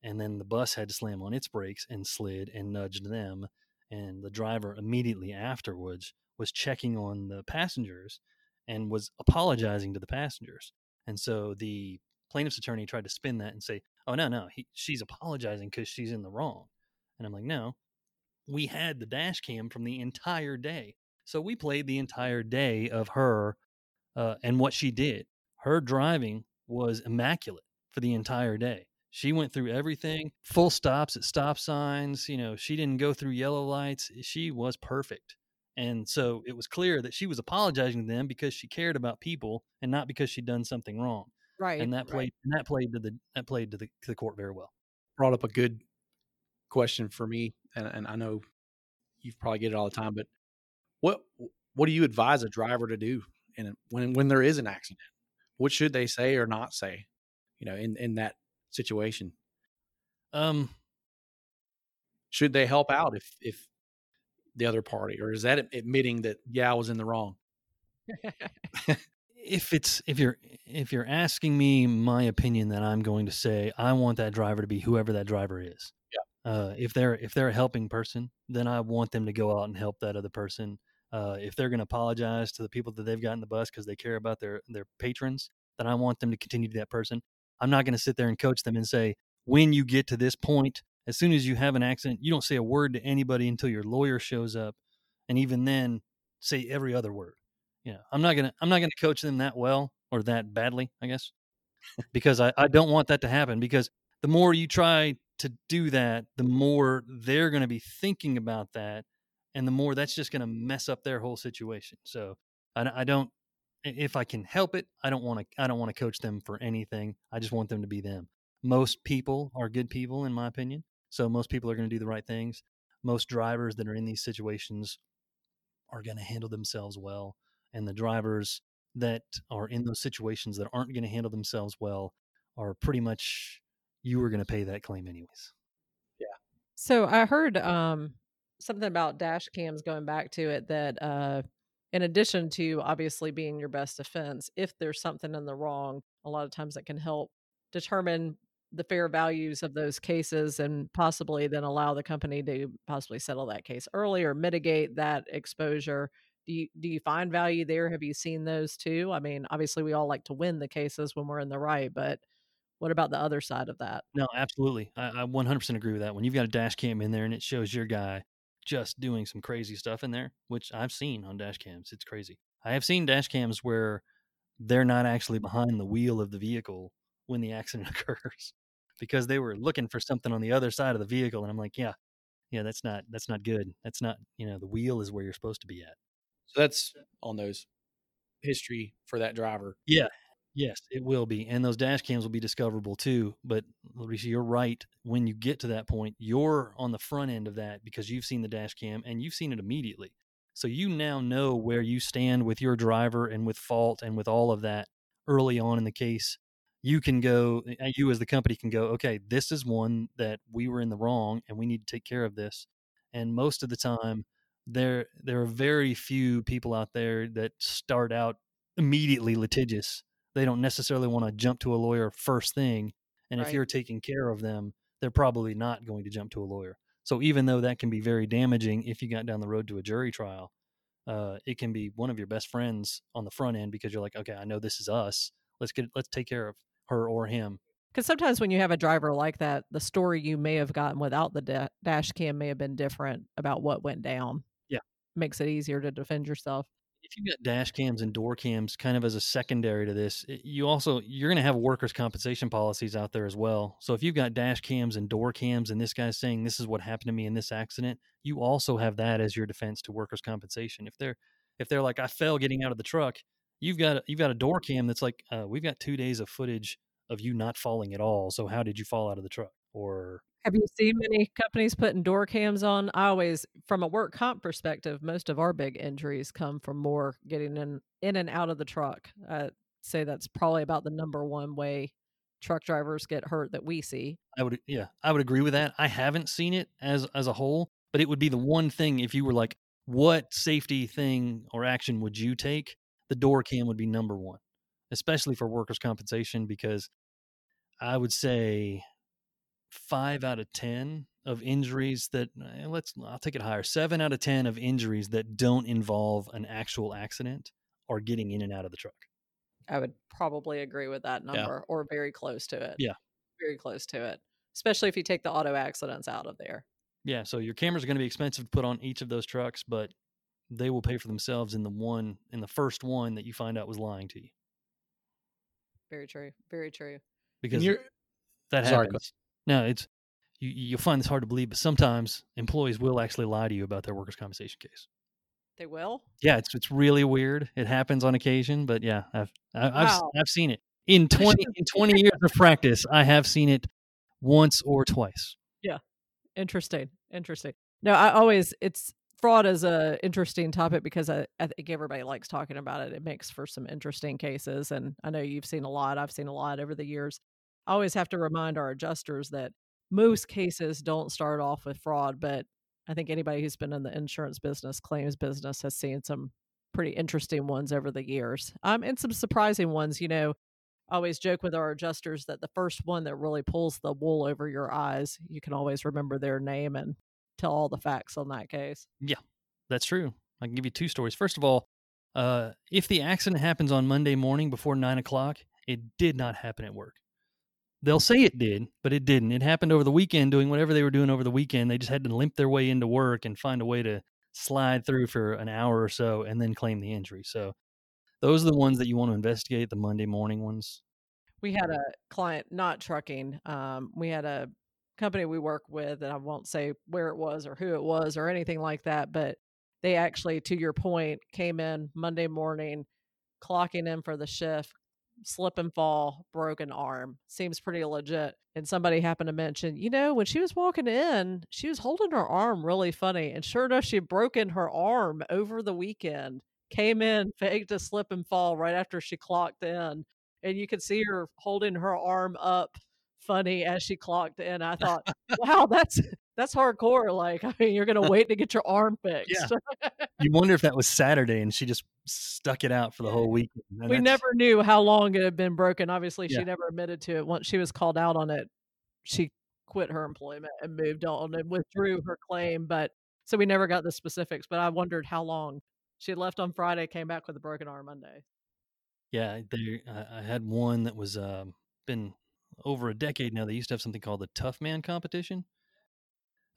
and then the bus had to slam on its brakes and slid and nudged them. And the driver immediately afterwards was checking on the passengers and was apologizing to the passengers. And so the plaintiff's attorney tried to spin that and say, "Oh no, no, he, she's apologizing because she's in the wrong." And I'm like, "No, we had the dash cam from the entire day, so we played the entire day of her uh, and what she did. Her driving was immaculate for the entire day. She went through everything, mm. full stops at stop signs. You know, she didn't go through yellow lights. Eh, she was perfect." And so it was clear that she was apologizing to them because she cared about people and not because she'd done something wrong. Right. And that played right. and that played to the that played to the to the court very well. Brought up a good question for me, and, and I know you probably get it all the time, but what what do you advise a driver to do in when when there is an accident? What should they say or not say? You know, in in that situation. Um, should they help out if if the other party, or is that admitting that yeah, I was in the wrong? if it's if you're if you're asking me my opinion, then I'm going to say I want that driver to be whoever that driver is. Yeah. Uh, if they're if they're a helping person, then I want them to go out and help that other person. Uh, if they're going to apologize to the people that they've got in the bus because they care about their their patrons, then I want them to continue to that person. I'm not going to sit there and coach them and say when you get to this point, as soon as you have an accident, you don't say a word to anybody until your lawyer shows up, and even then, say every other word. You know, I'm not gonna I'm not gonna coach them that well or that badly, I guess, because I, I don't want that to happen. Because the more you try to do that, the more they're going to be thinking about that, and the more that's just going to mess up their whole situation. So I, I don't. If I can help it, I don't want to. I don't want to coach them for anything. I just want them to be them. Most people are good people, in my opinion. So most people are going to do the right things. Most drivers that are in these situations are going to handle themselves well. And the drivers that are in those situations that aren't going to handle themselves well are pretty much you are going to pay that claim anyways. Yeah. So I heard um, something about dash cams going back to it that uh, in addition to obviously being your best defense, if there's something in the wrong, a lot of times that can help determine the fair values of those cases and possibly then allow the company to possibly settle that case early or mitigate that exposure. Do you do you find value there? Have you seen those too? I mean obviously we all like to win the cases when we're in the right but what about the other side of that? No absolutely. I, I 100% agree with that. When you've got a dash cam in there and it shows your guy just doing some crazy stuff in there which i've seen on dash cams it's crazy i have seen dash cams where they're not actually mm-hmm. behind the wheel of the vehicle when the accident occurs because they were looking for something on the other side of the vehicle. And I'm like, yeah, yeah, that's not that's not good. That's not you know the wheel is where you're supposed to be at. So that's on those history for that driver. Yeah. Yes, it will be. And those dash cams will be discoverable too. But Larisa, you're right. When you get to that point, you're on the front end of that because you've seen the dash cam and you've seen it immediately. So you now know where you stand with your driver and with fault and with all of that early on in the case. You can go, uh, you as the company can go, okay, this is one that we were in the wrong and we need to take care of this. And most of the time, there there are very few people out there that start out immediately litigious. They don't necessarily want to jump to a lawyer first thing. And if you're taking care of them, they're probably not going to jump to a lawyer. So even though that can be very damaging if you got down the road to a jury trial, uh, it can be one of your best friends on the front end because you're like, okay, I know this is us. Let's get let's take care of her or him. Because sometimes when you have a driver like that, the story you may have gotten without the da- dash cam may have been different about what went down. Yeah. Makes it easier to defend yourself. If you've got dash cams and door cams kind of as a secondary to this you also you're going to have workers compensation policies out there as well. So if you've got dash cams and door cams and this guy's saying this is what happened to me in this accident you also have that as your defense to workers compensation. If they're if they're like i fell getting out of the truck you've got you've got a door cam that's like uh, we've got two days of footage of you not falling at all so how did you fall out of the truck? Or Have you seen many companies putting door cams on? I always, from a work comp perspective, most of our big injuries come from more getting in in and out of the truck. I say that's probably about the number one way truck drivers get hurt that we see. I would yeah, I would agree with that. I haven't seen it as as a whole, but it would be the one thing if you were like, what safety thing or action would you take? The door cam would be number one, especially for workers' compensation, because I would say five out of ten of injuries that eh, let's I'll take it higher. Seven out of ten of injuries that don't involve an actual accident are getting in and out of the truck. I would probably agree with that Yeah. number or very close to it. Yeah. Very close to it. Especially if you take the auto accidents out of there. Yeah, so your cameras are going to be expensive to put on each of those trucks, but they will pay for themselves in the one in the first one that you find out was lying to you Very true. Very true. Because you're that happens. No, it's you. You'll find this hard to believe, but sometimes employees will actually lie to you about their workers' compensation case. They will? Yeah, it's it's really weird. It happens on occasion, but yeah, I've I, I've. I've seen it in twenty in twenty years of practice. I have seen it once or twice. Yeah, interesting. Interesting. No, I always it's fraud is a interesting topic because I, I think everybody likes talking about it. It makes for some interesting cases, and I know you've seen a lot. I've seen a lot over the years. I always have to remind our adjusters that most cases don't start off with fraud, but I think anybody who's been in the insurance business, claims business, has seen some pretty interesting ones over the years, um, and some surprising ones. You know, I always joke with our adjusters that the first one that really pulls the wool over your eyes, you can always remember their name and tell all the facts on that case. Yeah, that's true. I can give you two stories. First of all, uh, if the accident happens on Monday morning before nine o'clock, it did not happen at work. They'll say it did, but it didn't. It happened over the weekend doing whatever they were doing over the weekend. They just had to limp their way into work and find a way to slide through for an hour or so and then claim the injury. So those are the ones that you want to investigate, the Monday morning ones. We had a client, not trucking. Um, we had a company we work with, and I won't say where it was or who it was or anything like that, but they actually, to your point, came in Monday morning, clocking in for the shift, slip and fall, broken arm. Seems pretty legit. And somebody happened to mention, you know, when she was walking in, she was holding her arm really funny. And sure enough, she had broken her arm over the weekend. Came in, faked a slip and fall right after she clocked in. And you could see her holding her arm up funny as she clocked in. I thought, wow, that's that's hardcore. Like, I mean, you're gonna wait to get your arm fixed. You wonder if that was Saturday and she just stuck it out for the whole weekend. And we never knew how long it had been broken. Obviously, Yeah. she never admitted to it. Once she was called out on it, she quit her employment and moved on and withdrew her claim. But so we never got the specifics. But I wondered how long she left on Friday, came back with a broken arm Monday. Yeah, I had one that was um, been over a decade now. They used to have something called the Tough Man competition.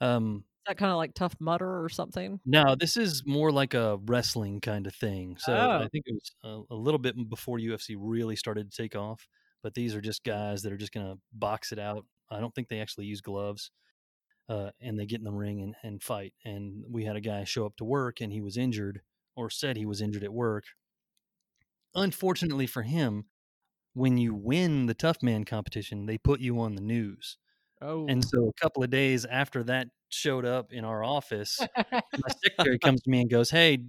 Um, Is that kind of like Tough Mudder or something? no, this is more like a wrestling kind of thing. So I Oh. think it was a, a little bit before UFC really started to take off. But these are just guys that are just going to box it out. I don't think they actually use gloves. uh, and they get in the ring and, and fight. And we had a guy show up to work and he was injured or said he was injured at work. Unfortunately for him, when you win the tough man competition, they put you on the news. Oh, And so a couple of days after that showed up in our office, my secretary comes to me and goes, "Hey,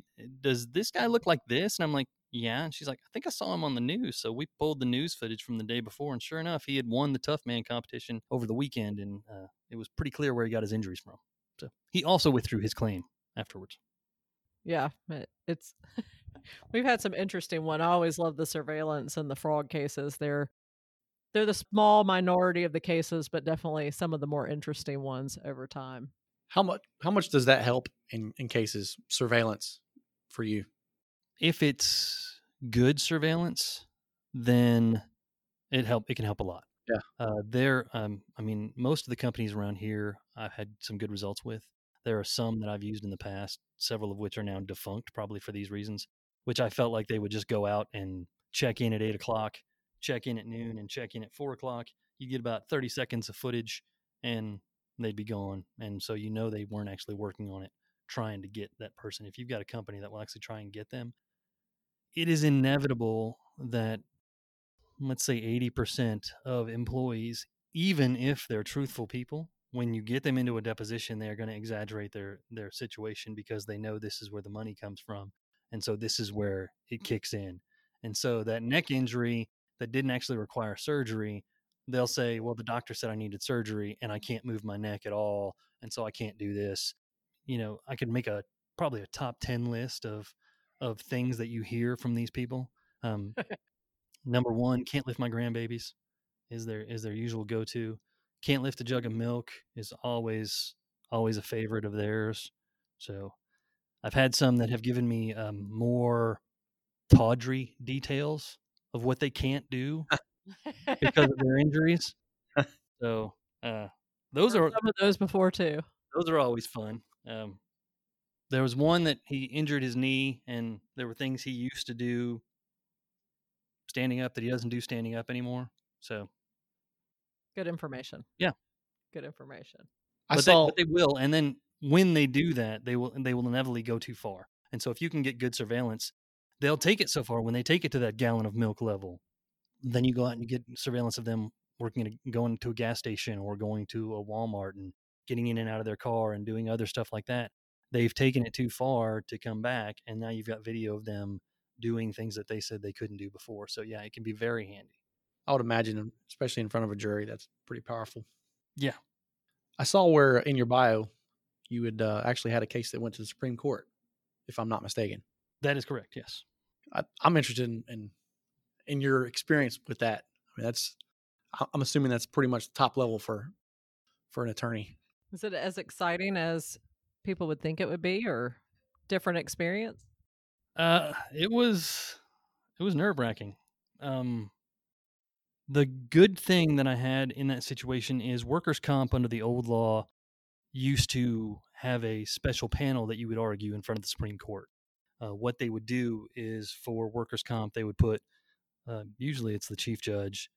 does this guy look like this?" And I'm like, "Yeah." And she's like, "I think I saw him on the news." So we pulled the news footage from the day before, and sure enough, he had won the Tough Man competition over the weekend, and uh, it was pretty clear where he got his injuries from. So he also withdrew his claim afterwards. yeah, it's we've had some interesting one. I always love the surveillance and the fraud cases. They're they're the small minority of the cases, but definitely some of the more interesting ones over time. How much how much does that help in in cases surveillance for you? If it's good surveillance, then it help. It can help a lot. Yeah. Uh, there, um, I mean, most of the companies around here, I've had some good results with. There are some that I've used in the past, several of which are now defunct, probably for these reasons. Which I felt like they would just go out and check in at eight o'clock, check in at noon, and check in at four o'clock. You get about thirty seconds of footage, and they'd be gone. And so you know they weren't actually working on it, trying to get that person. If you've got a company that will actually try and get them, it is inevitable that let's say 80% of employees even if they're truthful people when you get them into a deposition they're going to exaggerate their their situation because they know this is where the money comes from and so this is where it kicks in. And so that neck injury that didn't actually require surgery they'll say well the doctor said i needed surgery and i can't move my neck at all and so i can't do this. You know i could make a probably a top 10 list of of things that you hear from these people. Um, number one can't lift my grandbabies is their is their usual go-to. Can't lift a jug of milk is always always a favorite of theirs. So i've had some that have given me um, more tawdry details of what they can't do because of their injuries so uh, those Heard are some of those before too. those are always fun. Um, there was one that he injured his knee, and there were things he used to do standing up that he doesn't do standing up anymore. So, Good information. Yeah. Good information. I but, saw they, but they will, and then when they do that, they will they will inevitably go too far. And so, if you can get good surveillance, they'll take it so far. When they take it to that gallon of milk level, then you go out and you get surveillance of them working at a, going to a gas station or going to a Walmart and getting in and out of their car and doing other stuff like that. They've taken it too far to come back, and now you've got video of them doing things that they said they couldn't do before. So yeah, it can be very handy. I would imagine, especially in front of a jury, that's pretty powerful. Yeah. I saw where in your bio you had uh, actually had a case that went to the Supreme Court, if I'm not mistaken. That is correct. Yes. I, I'm interested in, in in your experience with that. I mean, that's I- I'm assuming that's pretty much top level for for an attorney. Is it as exciting as people would think it would be or different experience? Uh, it was it was nerve wracking. Um, the good thing that I had in that situation is workers' comp under the old law used to have a special panel that you would argue in front of the Supreme Court. Uh, what they would do is for workers' comp, they would put uh, usually it's the chief judge,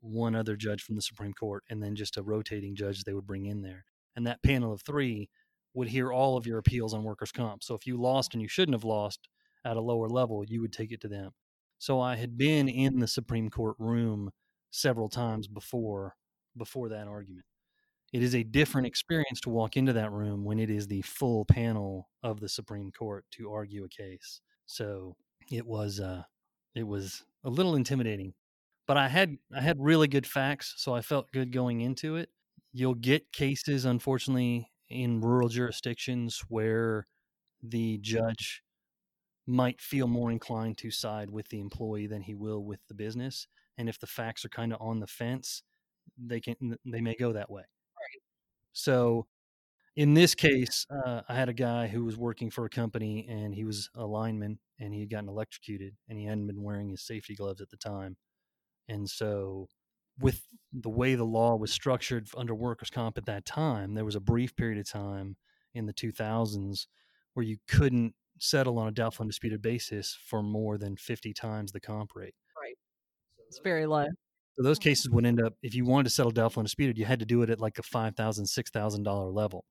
one other judge from the Supreme Court, and then just a rotating judge they would bring in there. And that panel of three would hear all of your appeals on workers' comp. So if you lost and you shouldn't have lost at a lower level, you would take it to them. So I had been in the Supreme Court room several times before before that argument. It is a different experience to walk into that room when it is the full panel of the Supreme Court to argue a case. So it was uh it was a little intimidating. But I had I had really good facts, so I felt good going into it. You'll get cases unfortunately in rural jurisdictions where the judge might feel more inclined to side with the employee than he will with the business and if the facts are kind of on the fence they can they may go that way so in this case uh, i had a guy who was working for a company and he was a lineman and he had gotten electrocuted and he hadn't been wearing his safety gloves at the time and so with the way the law was structured under workers comp at that time there was a brief period of time in the 2000s where you couldn't settle on a doubtful and disputed basis for more than 50 times the comp rate Right. It's very low. So those cases would end up if you wanted to settle doubtful and disputed, you had to do it at like a five thousand, six thousand dollar level.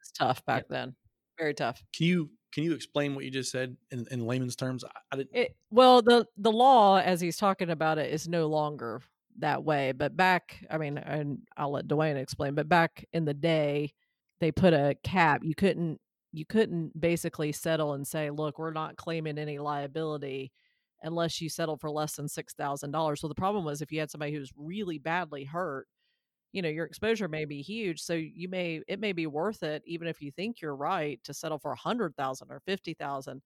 It's tough back then. Very tough. Can you can you explain what you just said in, in layman's terms? I, I didn't. It, well, the the law as he's talking about it is no longer that way. But back, I mean, and I'll let Duane explain. But back in the day, they put a cap. You couldn't you couldn't basically settle and say, look, we're not claiming any liability unless you settle for less than six thousand dollars. So the problem was if you had somebody who was really badly hurt, you know your exposure may be huge so you may it may be worth it even if you think you're right to settle for a hundred thousand or fifty thousand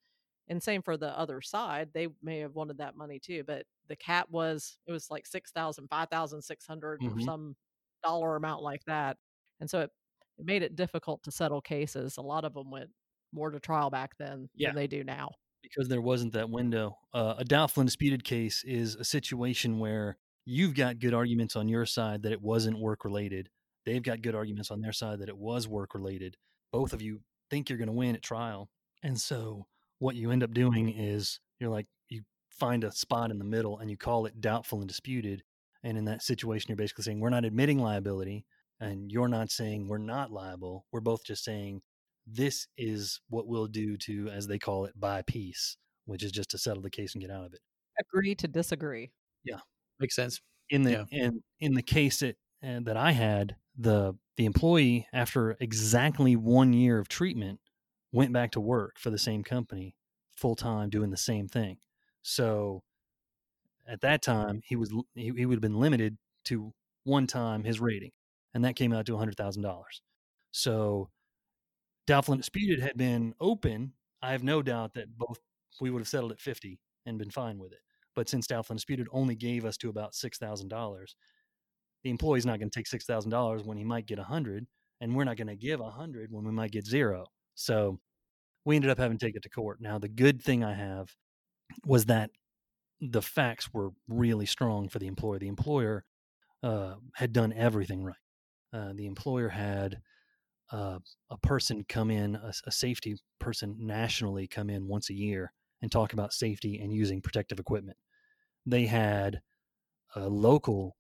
and same for the other side they may have wanted that money too but the cap was it was like six thousand five thousand six hundred Mhm. or some dollar amount like that and so it, it made it difficult to settle cases a lot of them went more to trial back then Yeah. than they do now because there wasn't that window. Uh, a doubtful and disputed case is a situation where you've got good arguments on your side that it wasn't work related. They've got good arguments on their side that it was work related. Both of you think you're going to win at trial. And so what you end up doing is you're like, you find a spot in the middle and you call it doubtful and disputed. And in that situation, you're basically saying, we're not admitting liability. And you're not saying we're not liable. We're both just saying this is what we'll do to, as they call it, buy peace, which is just to settle the case and get out of it. agree to disagree Yeah, Makes sense. In the Yeah. in in the case that uh, that I had, the the employee after exactly one year of treatment went back to work for the same company full time doing the same thing. So at that time, he was he, he would have been limited to one time his rating, and that came out to hundred thousand dollars. So doubtful disputed had been open. I have no doubt that both we would have settled at fifty and been fine with it. But since doubtful disputed only gave us to about six thousand dollars, the employee's not going to take six thousand dollars when he might get a hundred, and we're not going to give a hundred when we might get zero. So we ended up having to take it to court. Now the good thing I have was that the facts were really strong for the employer. The employer uh, had done everything right. Uh, the employer had uh, a person come in, a, a safety person nationally come in once a year and talk about safety and using protective equipment. They had a local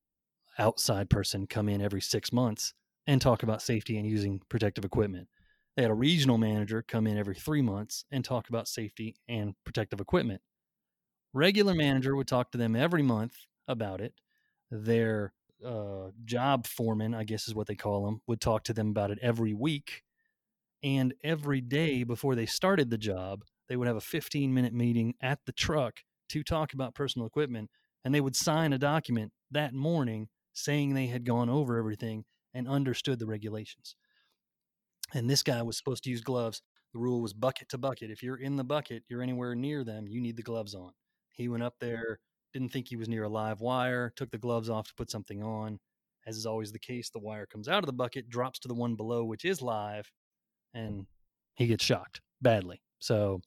outside person come in every six months and talk about safety and using protective equipment. They had a regional manager come in every three months and talk about safety and protective equipment. Regular manager would talk to them every month about it. Their uh, job foreman, I guess is what they call them, would talk to them about it every week. And every day before they started the job, they would have a 15 minute meeting at the truck to talk about personal equipment. And they would sign a document that morning saying they had gone over everything and understood the regulations. And this guy was supposed to use gloves. The rule was bucket to bucket. If you're in the bucket, you're anywhere near them, you need the gloves on. He went up there, didn't think he was near a live wire, took the gloves off to put something on. As is always the case, the wire comes out of the bucket, drops to the one below, which is live, and he gets shocked badly. So,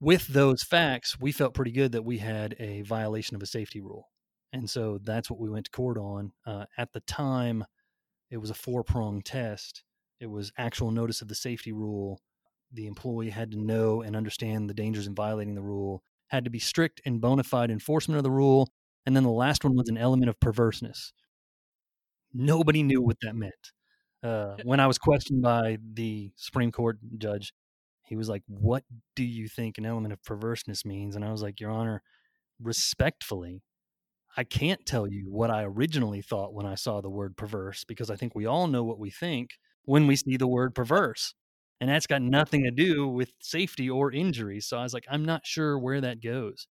with those facts, we felt pretty good that we had a violation of a safety rule. And so that's what we went to court on. Uh, at the time, it was a four prong test. It was actual notice of the safety rule. The employee had to know and understand the dangers in violating the rule, had to be strict and bona fide enforcement of the rule. And then the last one was an element of perverseness. Nobody knew what that meant. Uh, when I was questioned by the Supreme Court judge, he was like, What do you think an element of perverseness means? And I was like, Your Honor, respectfully, I can't tell you what I originally thought when I saw the word perverse because I think we all know what we think when we see the word perverse. And that's got nothing to do with safety or injury. So I was like, I'm not sure where that goes.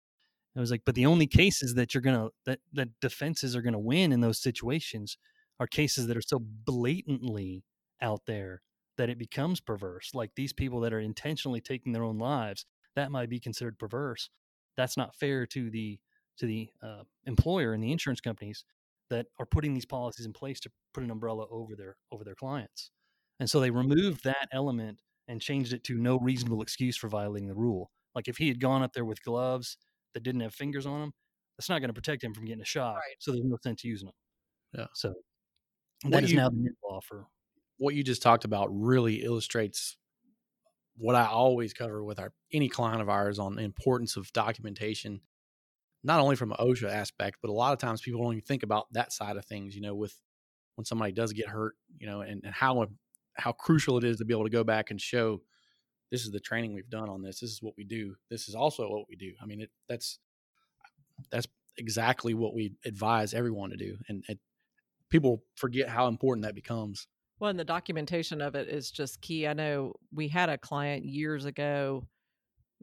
I was like, but the only cases that you're gonna that that defenses are gonna win in those situations are cases that are so blatantly out there that it becomes perverse. Like these people that are intentionally taking their own lives, that might be considered perverse. That's not fair to the to the uh, employer and the insurance companies that are putting these policies in place to put an umbrella over their over their clients. And so they mm-hmm. removed that element and changed it to no reasonable excuse for violating the rule. Like if he had gone up there with gloves that didn't have fingers on them, that's not going to protect him from getting a shot. Right. So there's no sense using them. Yeah. So What that is you- now the new law for what you just talked about really illustrates what I always cover with our any client of ours on the importance of documentation. not only from an OSHA aspect, but a lot of times people don't even think about that side of things. You know, with when somebody does get hurt, you know, and, and how how crucial it is to be able to go back and show this is the training we've done on this. This is what we do. This is also what we do. I mean, it, that's that's exactly what we advise everyone to do, and it, people forget how important that becomes. Well, and the documentation of it is just key. I know we had a client years ago,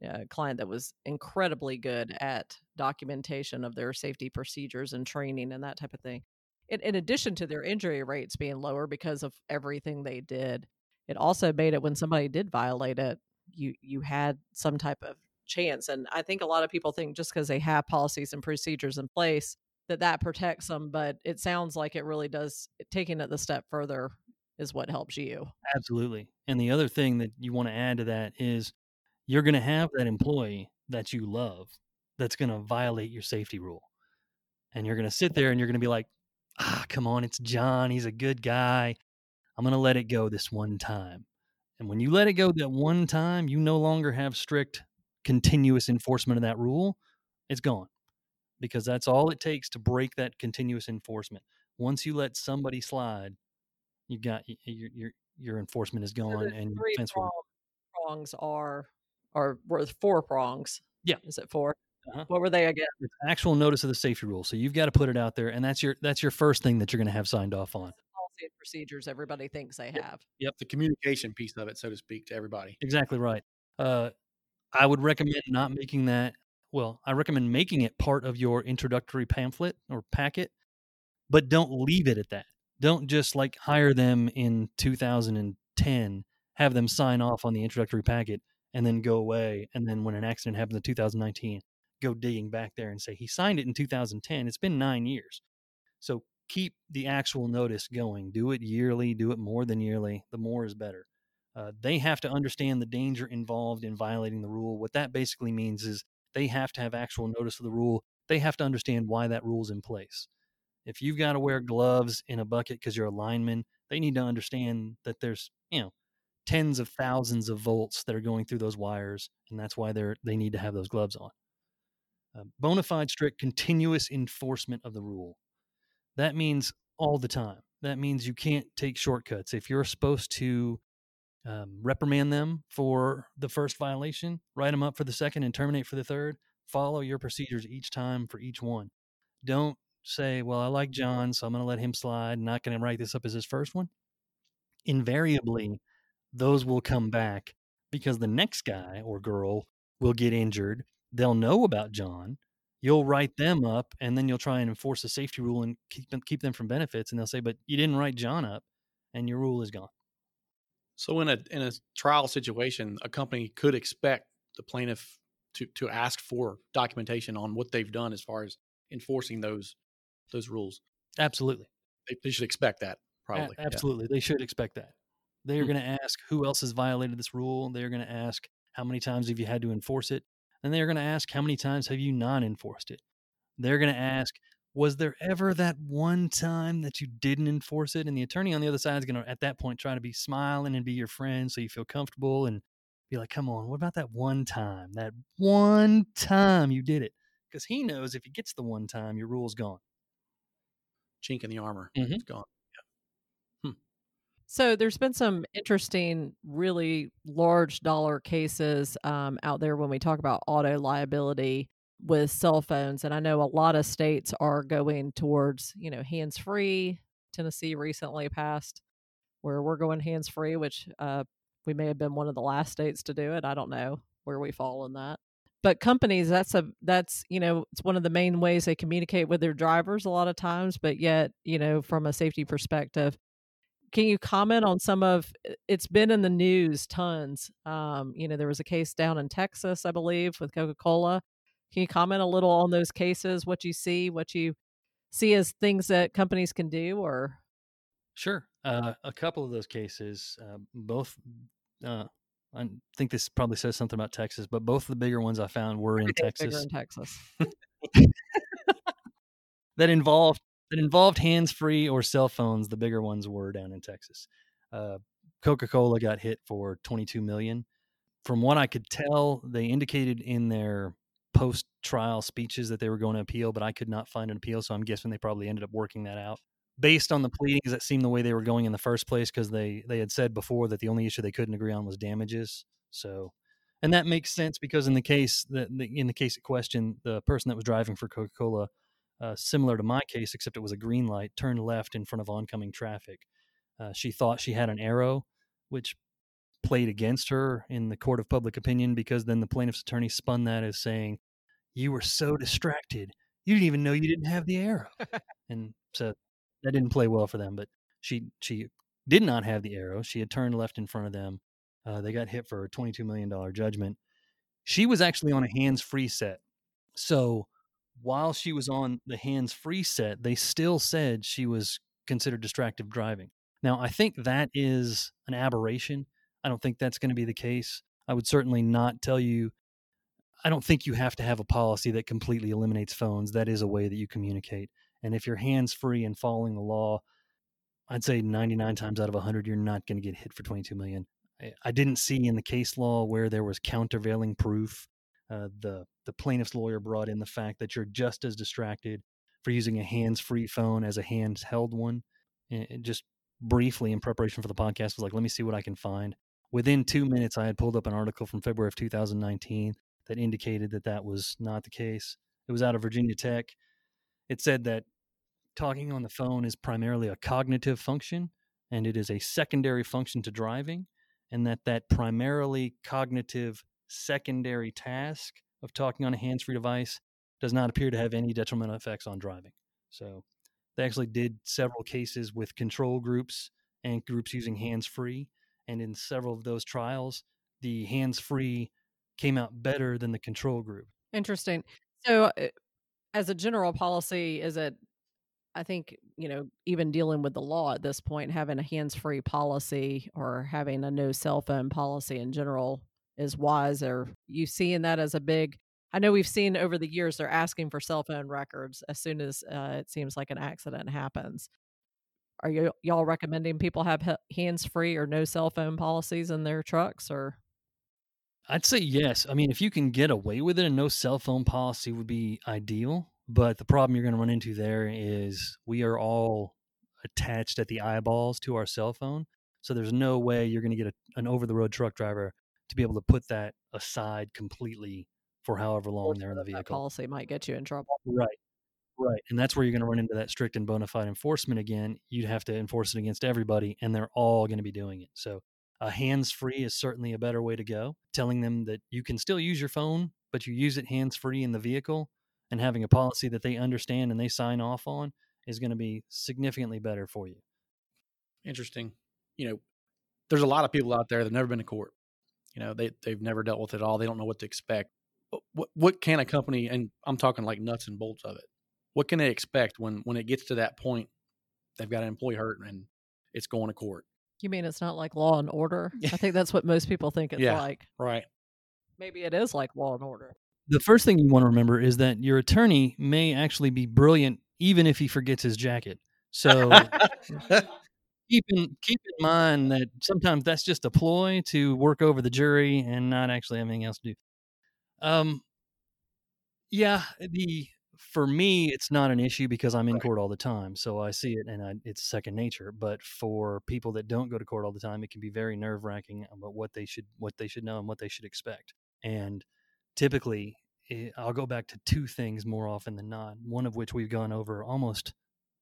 a client that was incredibly good at documentation of their safety procedures and training and that type of thing. In, in addition to their injury rates being lower because of everything they did, it also made it when somebody did violate it, you you had some type of chance. And I think a lot of people think just because they have policies and procedures in place that that protects them, but it sounds like it really does. Taking it the step further is what helps you. Absolutely. And the other thing that you want to add to that is you're going to have that employee that you love that's going to violate your safety rule. And you're going to sit there and you're going to be like, ah, come on, it's John. He's a good guy. I'm going to let it go this one time. And when you let it go that one time, you no longer have strict, continuous enforcement of that rule. It's gone because that's all it takes to break that continuous enforcement. Once you let somebody slide, you got your your your enforcement is gone so and your defense prong, prongs are are worth four prongs. Yeah. Is it 4 Uh-huh. What were they again? It's actual notice of the safety rule. So you've got to put it out there, and that's your that's your first thing that you're going to have signed off on. Policy and procedures everybody thinks they have. Yep, the communication piece of it, so to speak, to everybody. Exactly right. Uh, I would recommend not making that. Well, I recommend making it part of your introductory pamphlet or packet, but don't leave it at that. Don't just like hire them in 2010, have them sign off on the introductory packet, and then go away. And then when an accident happens in 2019, go digging back there and say he signed it in 2010. It's been nine years. So keep the actual notice going. Do it yearly. Do it more than yearly. The more is better. Uh, they have to understand the danger involved in violating the rule. What that basically means is they have to have actual notice of the rule. They have to understand why that rule's in place. If you've got to wear gloves in a bucket because you're a lineman, they need to understand that there's you know tens of thousands of volts that are going through those wires, and that's why they're they need to have those gloves on. Uh, bona fide, strict, continuous enforcement of the rule. That means all the time. That means you can't take shortcuts. If you're supposed to um, reprimand them for the first violation, write them up for the second, and terminate for the third. Follow your procedures each time for each one. Don't say, "Well, I like John, so I'm going to let him slide. Not going to write this up as his first one." Invariably, those will come back because the next guy or girl will get injured. They'll know about John. You'll write them up, and then you'll try and enforce a safety rule and keep them keep them from benefits. And they'll say, "But you didn't write John up, and your rule is gone." So in a in a trial situation, a company could expect the plaintiff to to ask for documentation on what they've done as far as enforcing those those rules. Absolutely. They, they should expect that A- probably. yeah. absolutely. They should expect that. They are Hmm. going to ask who else has violated this rule. They're going to ask how many times have you had to enforce it. And they're going to ask how many times have you not enforced it. They're going to ask, was there ever that one time that you didn't enforce it? And the attorney on the other side is going to, at that point, try to be smiling and be your friend so you feel comfortable and be like, come on, what about that one time? That one time you did it? Because he knows if he gets the one time, your rule's gone. Chink in the armor. Mhm. It's gone. So there's been some interesting, really large dollar cases um, out there when we talk about auto liability with cell phones, and I know a lot of states are going towards you know hands free. Tennessee recently passed where we're going hands free, which uh, we may have been one of the last states to do it. I don't know where we fall in that. But companies, that's a that's you know it's one of the main ways they communicate with their drivers a lot of times. But yet you know from a safety perspective, can you comment on some of it's been in the news tons um, you know there was a case down in texas i believe with coca-cola. Can you comment a little on those cases what you see what you see as things that companies can do or? Sure. Uh, a couple of those cases, uh, both, uh, I think this probably says something about Texas, but both of the bigger ones I found were in Texas. in texas. That involved that involved hands free or cell phones. The bigger ones were down in Texas. Uh, Coca Cola got hit for 22 million. From what I could tell, they indicated in their post trial speeches that they were going to appeal, but I could not find an appeal. So I'm guessing they probably ended up working that out based on the pleadings that seemed the way they were going in the first place because they they had said before that the only issue they couldn't agree on was damages. So, and that makes sense because in the case that in the case of question, the person that was driving for Coca Cola, uh, similar to my case, except it was a green light, turned left in front of oncoming traffic. Uh, she thought she had an arrow, which played against her in the court of public opinion because then the plaintiff's attorney spun that as saying, "You were so distracted, you didn't even know you didn't have the arrow," and so that didn't play well for them. But she she did not have the arrow. She had turned left in front of them. Uh, they got hit for a twenty two million dollar judgment. She was actually on a hands free set, so while she was on the hands free set, they still said she was considered distracted driving. Now, I think that is an aberration. I don't think that's going to be the case. I would certainly not tell you. I don't think you have to have a policy that completely eliminates phones. That is a way that you communicate. And if you're hands free and following the law, I'd say 99 times out of 100, you're not going to get hit for 22 million. I didn't see in the case law where there was countervailing proof. Uh, the the plaintiff's lawyer brought in the fact that you're just as distracted for using a hands free phone as a handheld one. And just briefly in preparation for the podcast was like, let me see what I can find. Within two minutes, I had pulled up an article from February of 2019 that indicated that that was not the case. It was out of Virginia Tech. It said that talking on the phone is primarily a cognitive function and it is a secondary function to driving, and that that primarily cognitive secondary task of talking on a hands free device does not appear to have any detrimental effects on driving. So they actually did several cases with control groups and groups using hands free. And in several of those trials, the hands free came out better than the control group. Interesting. So, uh, as a general policy, is it, I think, you know, even dealing with the law at this point, having a hands free policy or having a no cell phone policy in general is wise? Are you seeing that as a big I know we've seen over the years they're asking for cell phone records as soon as uh, it seems like an accident happens. Are you y'all recommending people have hands free or no cell phone policies in their trucks or? I'd say yes. I mean, if you can get away with it, a no cell phone policy would be ideal. But the problem you're going to run into there is we are all attached at the eyeballs to our cell phone. So there's no way you're going to get a, an over the road truck driver to be able to put that aside completely for however long they're in the vehicle. policy might get you in trouble. Right. Right. And that's where you're going to run into that strict and bona fide enforcement again. You'd have to enforce it against everybody, and they're all going to be doing it. So, a hands free is certainly a better way to go. Telling them that you can still use your phone, but you use it hands free in the vehicle and having a policy that they understand and they sign off on is going to be significantly better for you. Interesting. You know, there's a lot of people out there that have never been to court. You know, they, they've never dealt with it all. They don't know what to expect what what can a company and I'm talking like nuts and bolts of it. What can they expect when when it gets to that point? They've got an employee hurt and it's going to court. You mean it's not like Law and Order? I think that's what most people think it's yeah, like. Right. Maybe it is like Law and Order. The first thing you want to remember is that your attorney may actually be brilliant even if he forgets his jacket. So keep in keep in mind that sometimes that's just a ploy to work over the jury and not actually have anything else to do. Um, yeah, the for me it's not an issue because I'm in Right. court all the time, so I see it and I, it's second nature. But for people that don't go to court all the time, it can be very nerve wracking about what they should what they should know and what they should expect. And typically, eh, I'll go back to two things more often than not. One of which we've gone over almost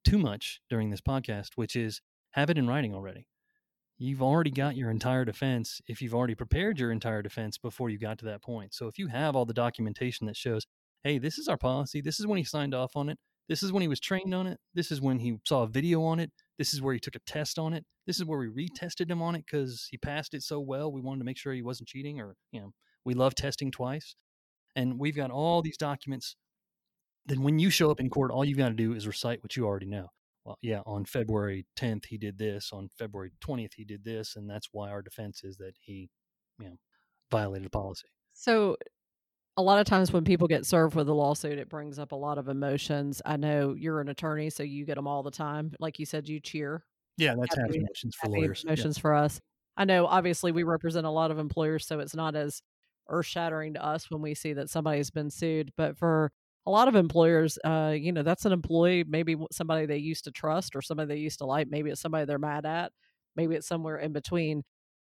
too much during this podcast, which is have it in writing already you've already got your entire defense if you've already prepared your entire defense before you got to that point. So if you have all the documentation that shows, hey, this is our policy, this is when he signed off on it, this is when he was trained on it, this is when he saw a video on it, this is where he took a test on it, this is where we retested him on it because he passed it so well, we wanted to make sure he wasn't cheating, or, you know, we love testing twice. And we've got all these documents. Then when you show up in court, all you've got to do is recite what you already know well, yeah, on February 10th he did this, on February 20th he did this, and that's why our defense is that he, you know, violated policy. So, a lot of times when people get served with a lawsuit, it brings up a lot of emotions. I know you're an attorney, so you get them all the time. Like you said, you cheer. Yeah, that's Happy- happy emotions for happy lawyers. Yeah. Emotions for us. I know. Obviously, we represent a lot of employers, so it's not as earth shattering to us when we see that somebody's been sued. But for a lot of employers, uh, you know, that's an employee, maybe somebody they used to trust or somebody they used to like. Maybe it's somebody they're mad at. Maybe it's somewhere in between.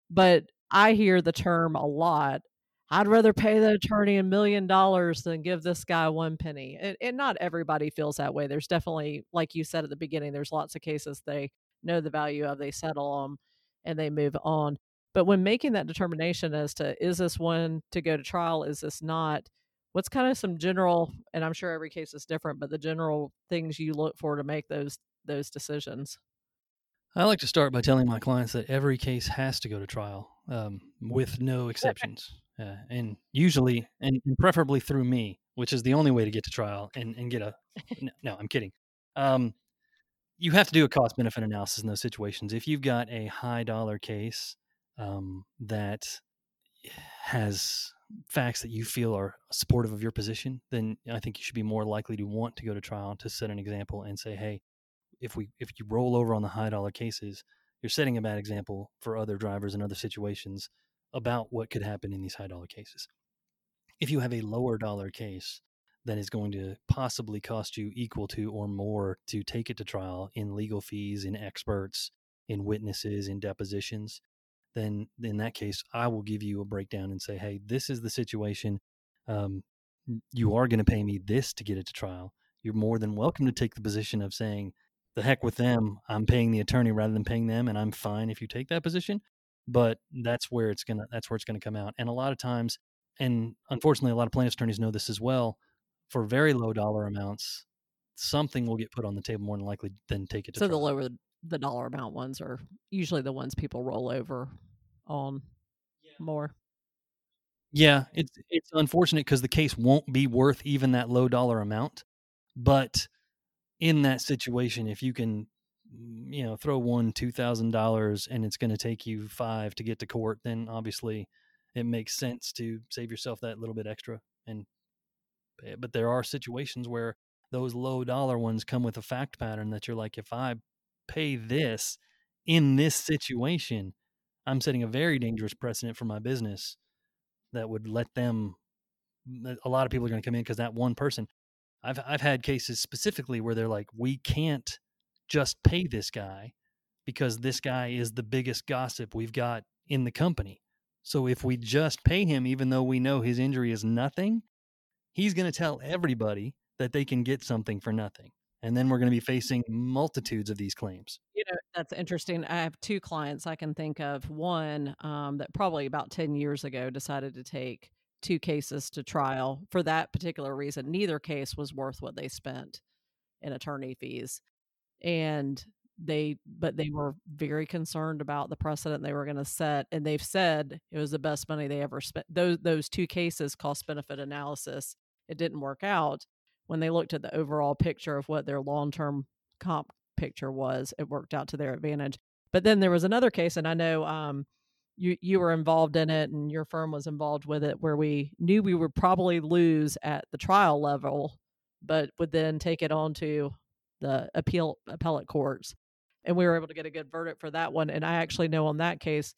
But I hear the term a lot. I'd rather pay the attorney a million dollars than give this guy one penny. And, and not everybody feels that way. There's definitely, like you said at the beginning, there's lots of cases they know the value of, they settle them, and they move on. But when making that determination as to is this one to go to trial, is this not, what's kind of some general, and I'm sure every case is different, but the general things you look for to make those those decisions? I like to start by telling my clients that every case has to go to trial um, with no exceptions. Uh, and usually, and, and, preferably through me, which is the only way to get to trial and, and get a. no, no, I'm kidding. Um, you have to do a cost benefit analysis in those situations. If you've got a high dollar case um, that has facts that you feel are supportive of your position, then I think you should be more likely to want to go to trial to set an example and say, hey, if we if you roll over on the high dollar cases, you're setting a bad example for other drivers in other situations about what could happen in these high dollar cases. If you have a lower dollar case that is going to possibly cost you equal to or more to take it to trial in legal fees, in experts, in witnesses, in depositions, then in that case, I will give you a breakdown and say, hey, this is the situation. Um, you are going to pay me this to get it to trial. You're more than welcome to take the position of saying, the heck with them. I'm paying the attorney rather than paying them, and I'm fine if you take that position. But that's where it's gonna that's where it's gonna come out. And a lot of times, and unfortunately, a lot of plaintiffs attorneys know this as well. For very low dollar amounts, something will get put on the table more than likely than take it to. So trial. the lower the dollar amount ones are usually the ones people roll over on yeah. more. Yeah, it's it's unfortunate because the case won't be worth even that low dollar amount, but in that situation, if you can, mm, you know, throw one two thousand dollars and it's going to take you five to get to court, then obviously it makes sense to save yourself that little bit extra. And but there are situations where those low dollar ones come with a fact pattern that you're like, if I pay this in this situation, I'm setting a very dangerous precedent for my business that would let them. A lot of people are going to come in because that one person I've I've had cases specifically where they're like, we can't just pay this guy because this guy is the biggest gossip we've got in the company. So if we just pay him, even though we know his injury is nothing, he's going to tell everybody that they can get something for nothing. And then we're going to be facing multitudes of these claims. Know, that's interesting. I have two clients I can think of. One um, that probably about 10 years ago decided to take two cases to trial for that particular reason. Neither case was worth what they spent in attorney fees. And they but they were very concerned about the precedent they were going to set and they've said it was the best money they ever spent those those two cases cost benefit analysis it didn't work out when they looked at the overall picture of what their long-term comp picture was it worked out to their advantage. But then there was another case and i know um, you you were involved in it and your firm was involved with it where we knew we would probably lose at the trial level but would then take it on to the appeal appellate courts and we were able to get a good verdict for that one. And i actually know on that case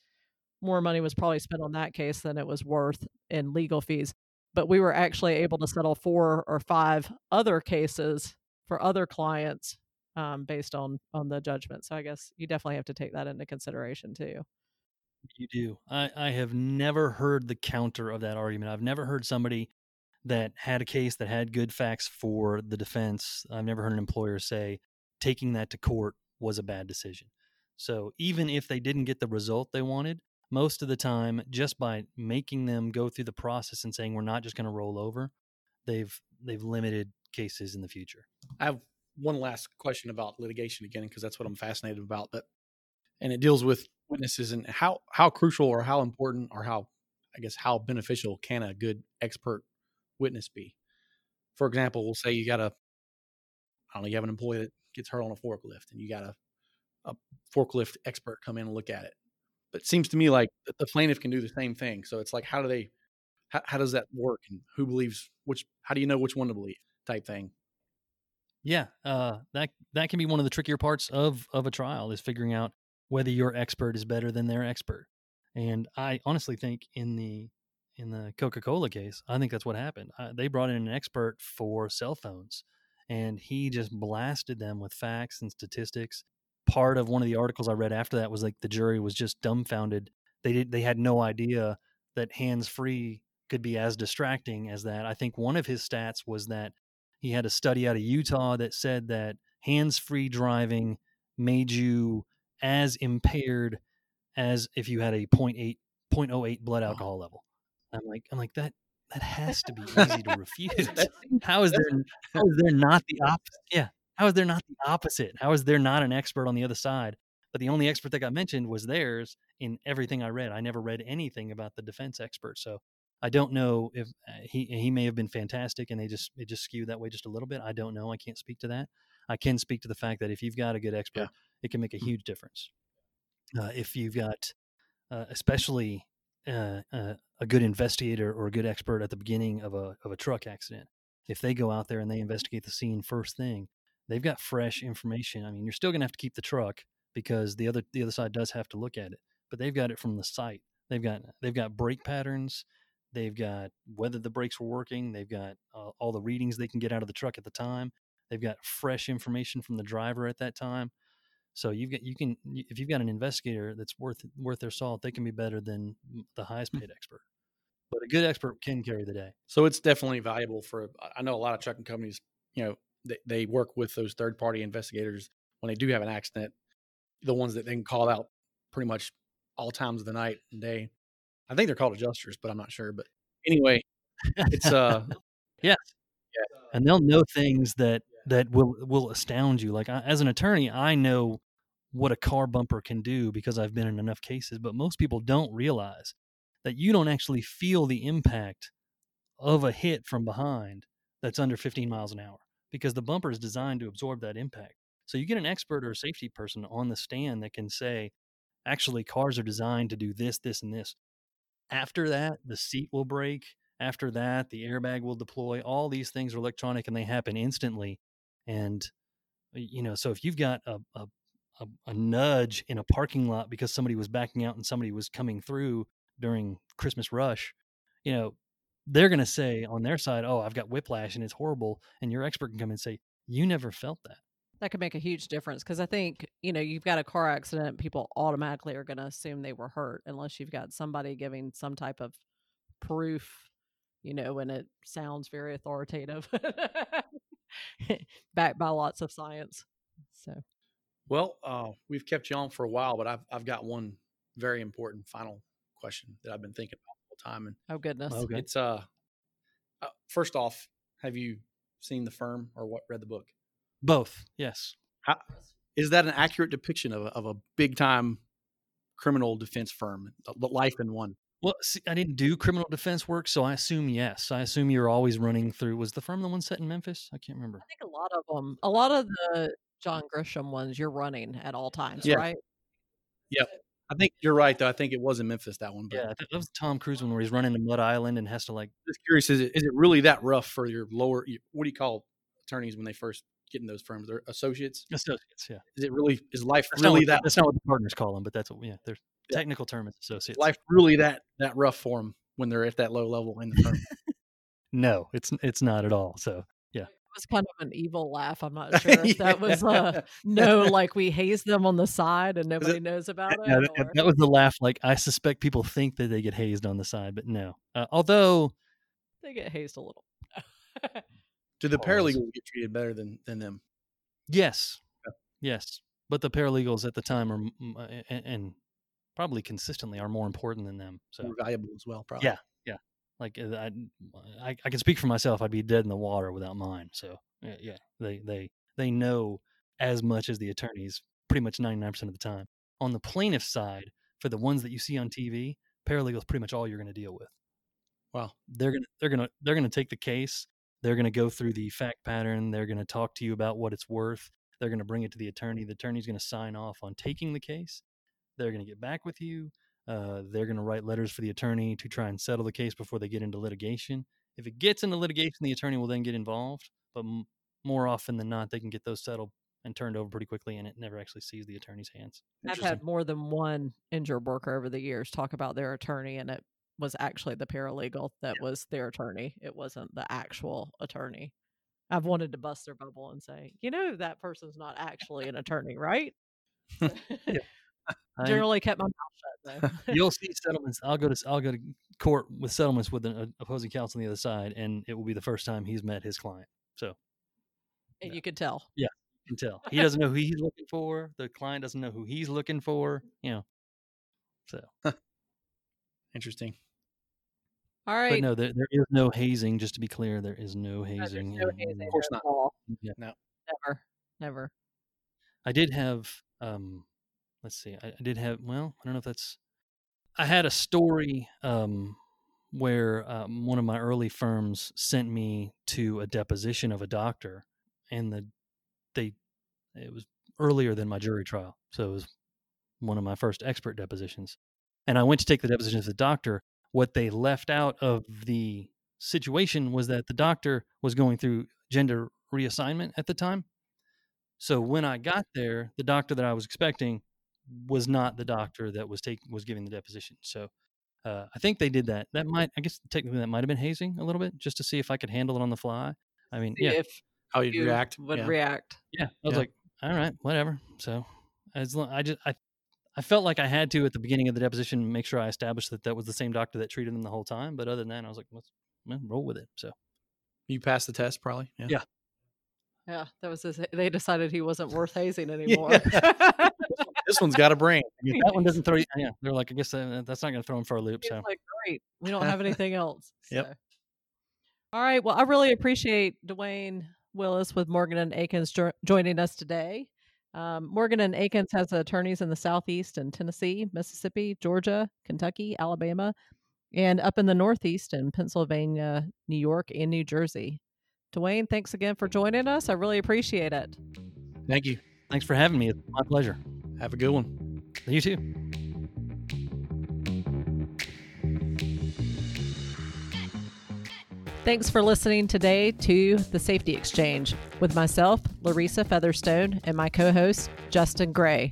more money was probably spent on that case than it was worth in legal fees. But we were actually able to settle four or five other cases for other clients um, based on on the judgment so i guess you definitely have to take that into consideration too you do. I, I have never heard the counter of that argument. I've never heard somebody that had a case that had good facts for the defense. I've never heard an employer say taking that to court was a bad decision. So even if they didn't get the result they wanted, most of the time, just by making them go through the process and saying we're not just going to roll over, they've they've limited cases in the future. I have one last question about litigation again because that's what I'm fascinated about. That and it deals with witnesses and how how crucial or how important or how I guess how beneficial can a good expert witness be? For example, we'll say you got a I don't know, you have an employee that gets hurt on a forklift and you got a, a forklift expert come in and look at it. But it seems to me like the plaintiff can do the same thing. So it's like, how do they, how, how does that work? And who believes which, how do you know which one to believe type thing? Yeah. Uh, that, that can be one of the trickier parts of, of a trial is figuring out whether your expert is better than their expert. And I honestly think in the in the Coca-Cola case, I think that's what happened. Uh, they brought in an expert for cell phones, and he just blasted them with facts and statistics. Part of one of the articles I read after that was like the jury was just dumbfounded. They did they had no idea that hands-free could be as distracting as that. I think one of his stats was that he had a study out of Utah that said that hands-free driving made you as impaired as if you had a 0.8 0.08 blood alcohol level. I'm like I'm like that that has to be easy to refute. how is there how is there not the opposite? Yeah. How is there not the opposite? How is there not an expert on the other side? But the only expert that got mentioned was theirs in everything I read. I never read anything about the defense expert. So I don't know if uh, he he may have been fantastic and they just it just skewed that way just a little bit. I don't know. I can't speak to that. I can speak to the fact that if you've got a good expert, Yeah. it can make a Mhm. huge difference. Uh, if you've got, uh, especially uh, uh, a good investigator or a good expert at the beginning of a of a truck accident, if they go out there and they investigate the scene first thing, they've got fresh information. I mean, you're still going to have to keep the truck because the other the other side does have to look at it, but they've got it from the site. They've got they've got brake patterns. They've got whether the brakes were working. They've got uh, all the readings they can get out of the truck at the time. They've got fresh information from the driver at that time. So you've got you can if you've got an investigator that's worth worth their salt, they can be better than the highest paid expert. But a good expert can carry the day. So it's definitely valuable for. I know a lot of trucking companies. You know, they, they work with those third party investigators when they do have an accident. The ones that they can call out pretty much all times of the night and day. I think they're called adjusters, but I'm not sure. But anyway, it's uh yeah and they'll know things that that will will astound you. Like I, as an attorney, I know what a car bumper can do because I've been in enough cases, but most people don't realize that you don't actually feel the impact of a hit from behind that's under 15 miles an hour because the bumper is designed to absorb that impact. So you get an expert or a safety person on the stand that can say, actually, cars are designed to do this, this, and this. After that, the seat will break. After that, the airbag will deploy. All these things are electronic and they happen instantly. And you know, so if you've got a, a a, a nudge in a parking lot because somebody was backing out and somebody was coming through during Christmas rush, you know, they're going to say on their side, "Oh, I've got whiplash and it's horrible," and your expert can come and say, "You never felt that." That could make a huge difference because I think, you know, you've got a car accident, people automatically are going to assume they were hurt unless you've got somebody giving some type of proof, you know, and it sounds very authoritative, backed by lots of science. So, well, uh, we've kept you on for a while, but I've I've got one very important final question that I've been thinking about the whole time, and oh goodness. Okay. it's uh, uh first off, have you seen the firm or what read the book? Both, yes. How, is that an accurate depiction of a, of a big time criminal defense firm, uh, the life in one? Well, see, I didn't do criminal defense work, so I assume yes. I assume you're always running through. Was the firm the one set in Memphis? I can't remember. I think a lot of them, a lot of the John Grisham ones, you're running at all times, right? Yeah. right? I think you're right, though. I think it was in Memphis that one. But Yeah, that that was the Tom Cruise one where he's running to Mud Island and has to like. just curious, is it is it really that rough for your lower? What do you call attorneys when they first get in those firms? They're associates. Associates, yeah. Is it really? Is life That's, really what, that? that's not what the partners call them, but that's what, yeah, their Yeah. technical term is associates. Life really that that rough for them when they're at that low level in the firm? No, it's it's not at all. So yeah, It was kind of an evil laugh. I'm not sure if that was uh no, like we haze them on the side and nobody knows about it. yeah, that, or- that was the laugh. Like I suspect people think that they get hazed on the side, but no. Uh, although they get hazed a little. Do the Pause. paralegals get treated better than than them? yes, Yeah. yes, but the paralegals at the time are uh, and, and probably consistently are more important than them. So More valuable as well, probably. Yeah. Yeah. Like uh, I, I I can speak for myself. I'd be dead in the water without mine. So yeah, yeah, they they they know as much as the attorneys pretty much ninety nine percent of the time. On the plaintiff side, for the ones that you see on TV, paralegals pretty much all you're going to deal with. Wow. They're gonna they're gonna they're gonna take the case. They're gonna go through the fact pattern. They're gonna talk to you about what it's worth. They're gonna bring it to the attorney. The attorney's gonna sign off on taking the case. They're gonna get back with you. Uh, they're going to write letters for the attorney to try and settle the case before they get into litigation. If it gets into litigation, the attorney will then get involved. But m- more often than not, they can get those settled and turned over pretty quickly, and it never actually sees the attorney's hands. I've had more than one injured worker over the years talk about their attorney, and it was actually the paralegal that was their attorney. It wasn't the actual attorney. I've wanted to bust their bubble and say, you know, that person's not actually an attorney, right? Generally kept my mouth shut though. you'll see settlements. I'll go to I'll go to court with settlements with an uh, opposing counsel on the other side, and it will be the first time he's met his client. So and you could tell. Yeah, you can tell he doesn't know who he's looking for. The client doesn't know who he's looking for. You know. So, Interesting. All right. but no, there, there is no hazing. Just to be clear, there is no No, hazing. no in- hazing Of course not. Yeah. No. Never. Never. I did have um let's see. I, I did have well, I don't know if that's I had a story um where um, one of my early firms sent me to a deposition of a doctor and the they it was earlier than my jury trial. So it was one of my first expert depositions. And I went to take the deposition of the doctor. What they left out of the situation was that the doctor was going through gender reassignment at the time. So when I got there, the doctor that I was expecting was not the doctor that was taking was giving the deposition. So uh, I think they did that. That might, I guess, technically that might have been hazing a little bit, just to see if I could handle it on the fly. I mean, See yeah, if How you'd you react? would yeah. react. yeah. I was Yeah. like, all right, whatever. So as long, I just I I felt like I had to at the beginning of the deposition make sure I established that that was the same doctor that treated him the whole time. But other than that, I was like, let's well, roll with it. So You passed the test, probably. Yeah. Yeah. Yeah, that was his, they decided he wasn't worth hazing anymore. This one's got a brain. that one doesn't throw you. Yeah, they're like, I guess uh, that's not going to throw him for a loop. He's So like, great, we don't have anything else. Yep. All right. Well, I really appreciate Duane Willis with Morgan and Akins jo- joining us today. Um, Morgan and Akins has attorneys in the Southeast in Tennessee, Mississippi, Georgia, Kentucky, Alabama, and up in the Northeast in Pennsylvania, New York, and New Jersey. Duane, thanks again for joining us. I really appreciate it. Thank you. thanks for having me. It's my pleasure. Have a good one. You too. Thanks for listening today to The Safety Exchange with myself, Larisa Featherstone, and my co host, Justin Gray.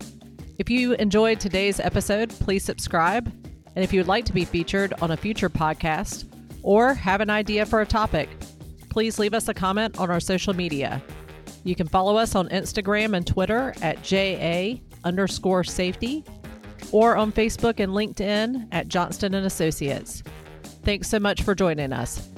If you enjoyed today's episode, please subscribe. And if you would like to be featured on a future podcast or have an idea for a topic, please leave us a comment on our social media. You can follow us on Instagram and Twitter at JA underscore safety or on Facebook and LinkedIn at Johnston and Associates. Thanks so much for joining us.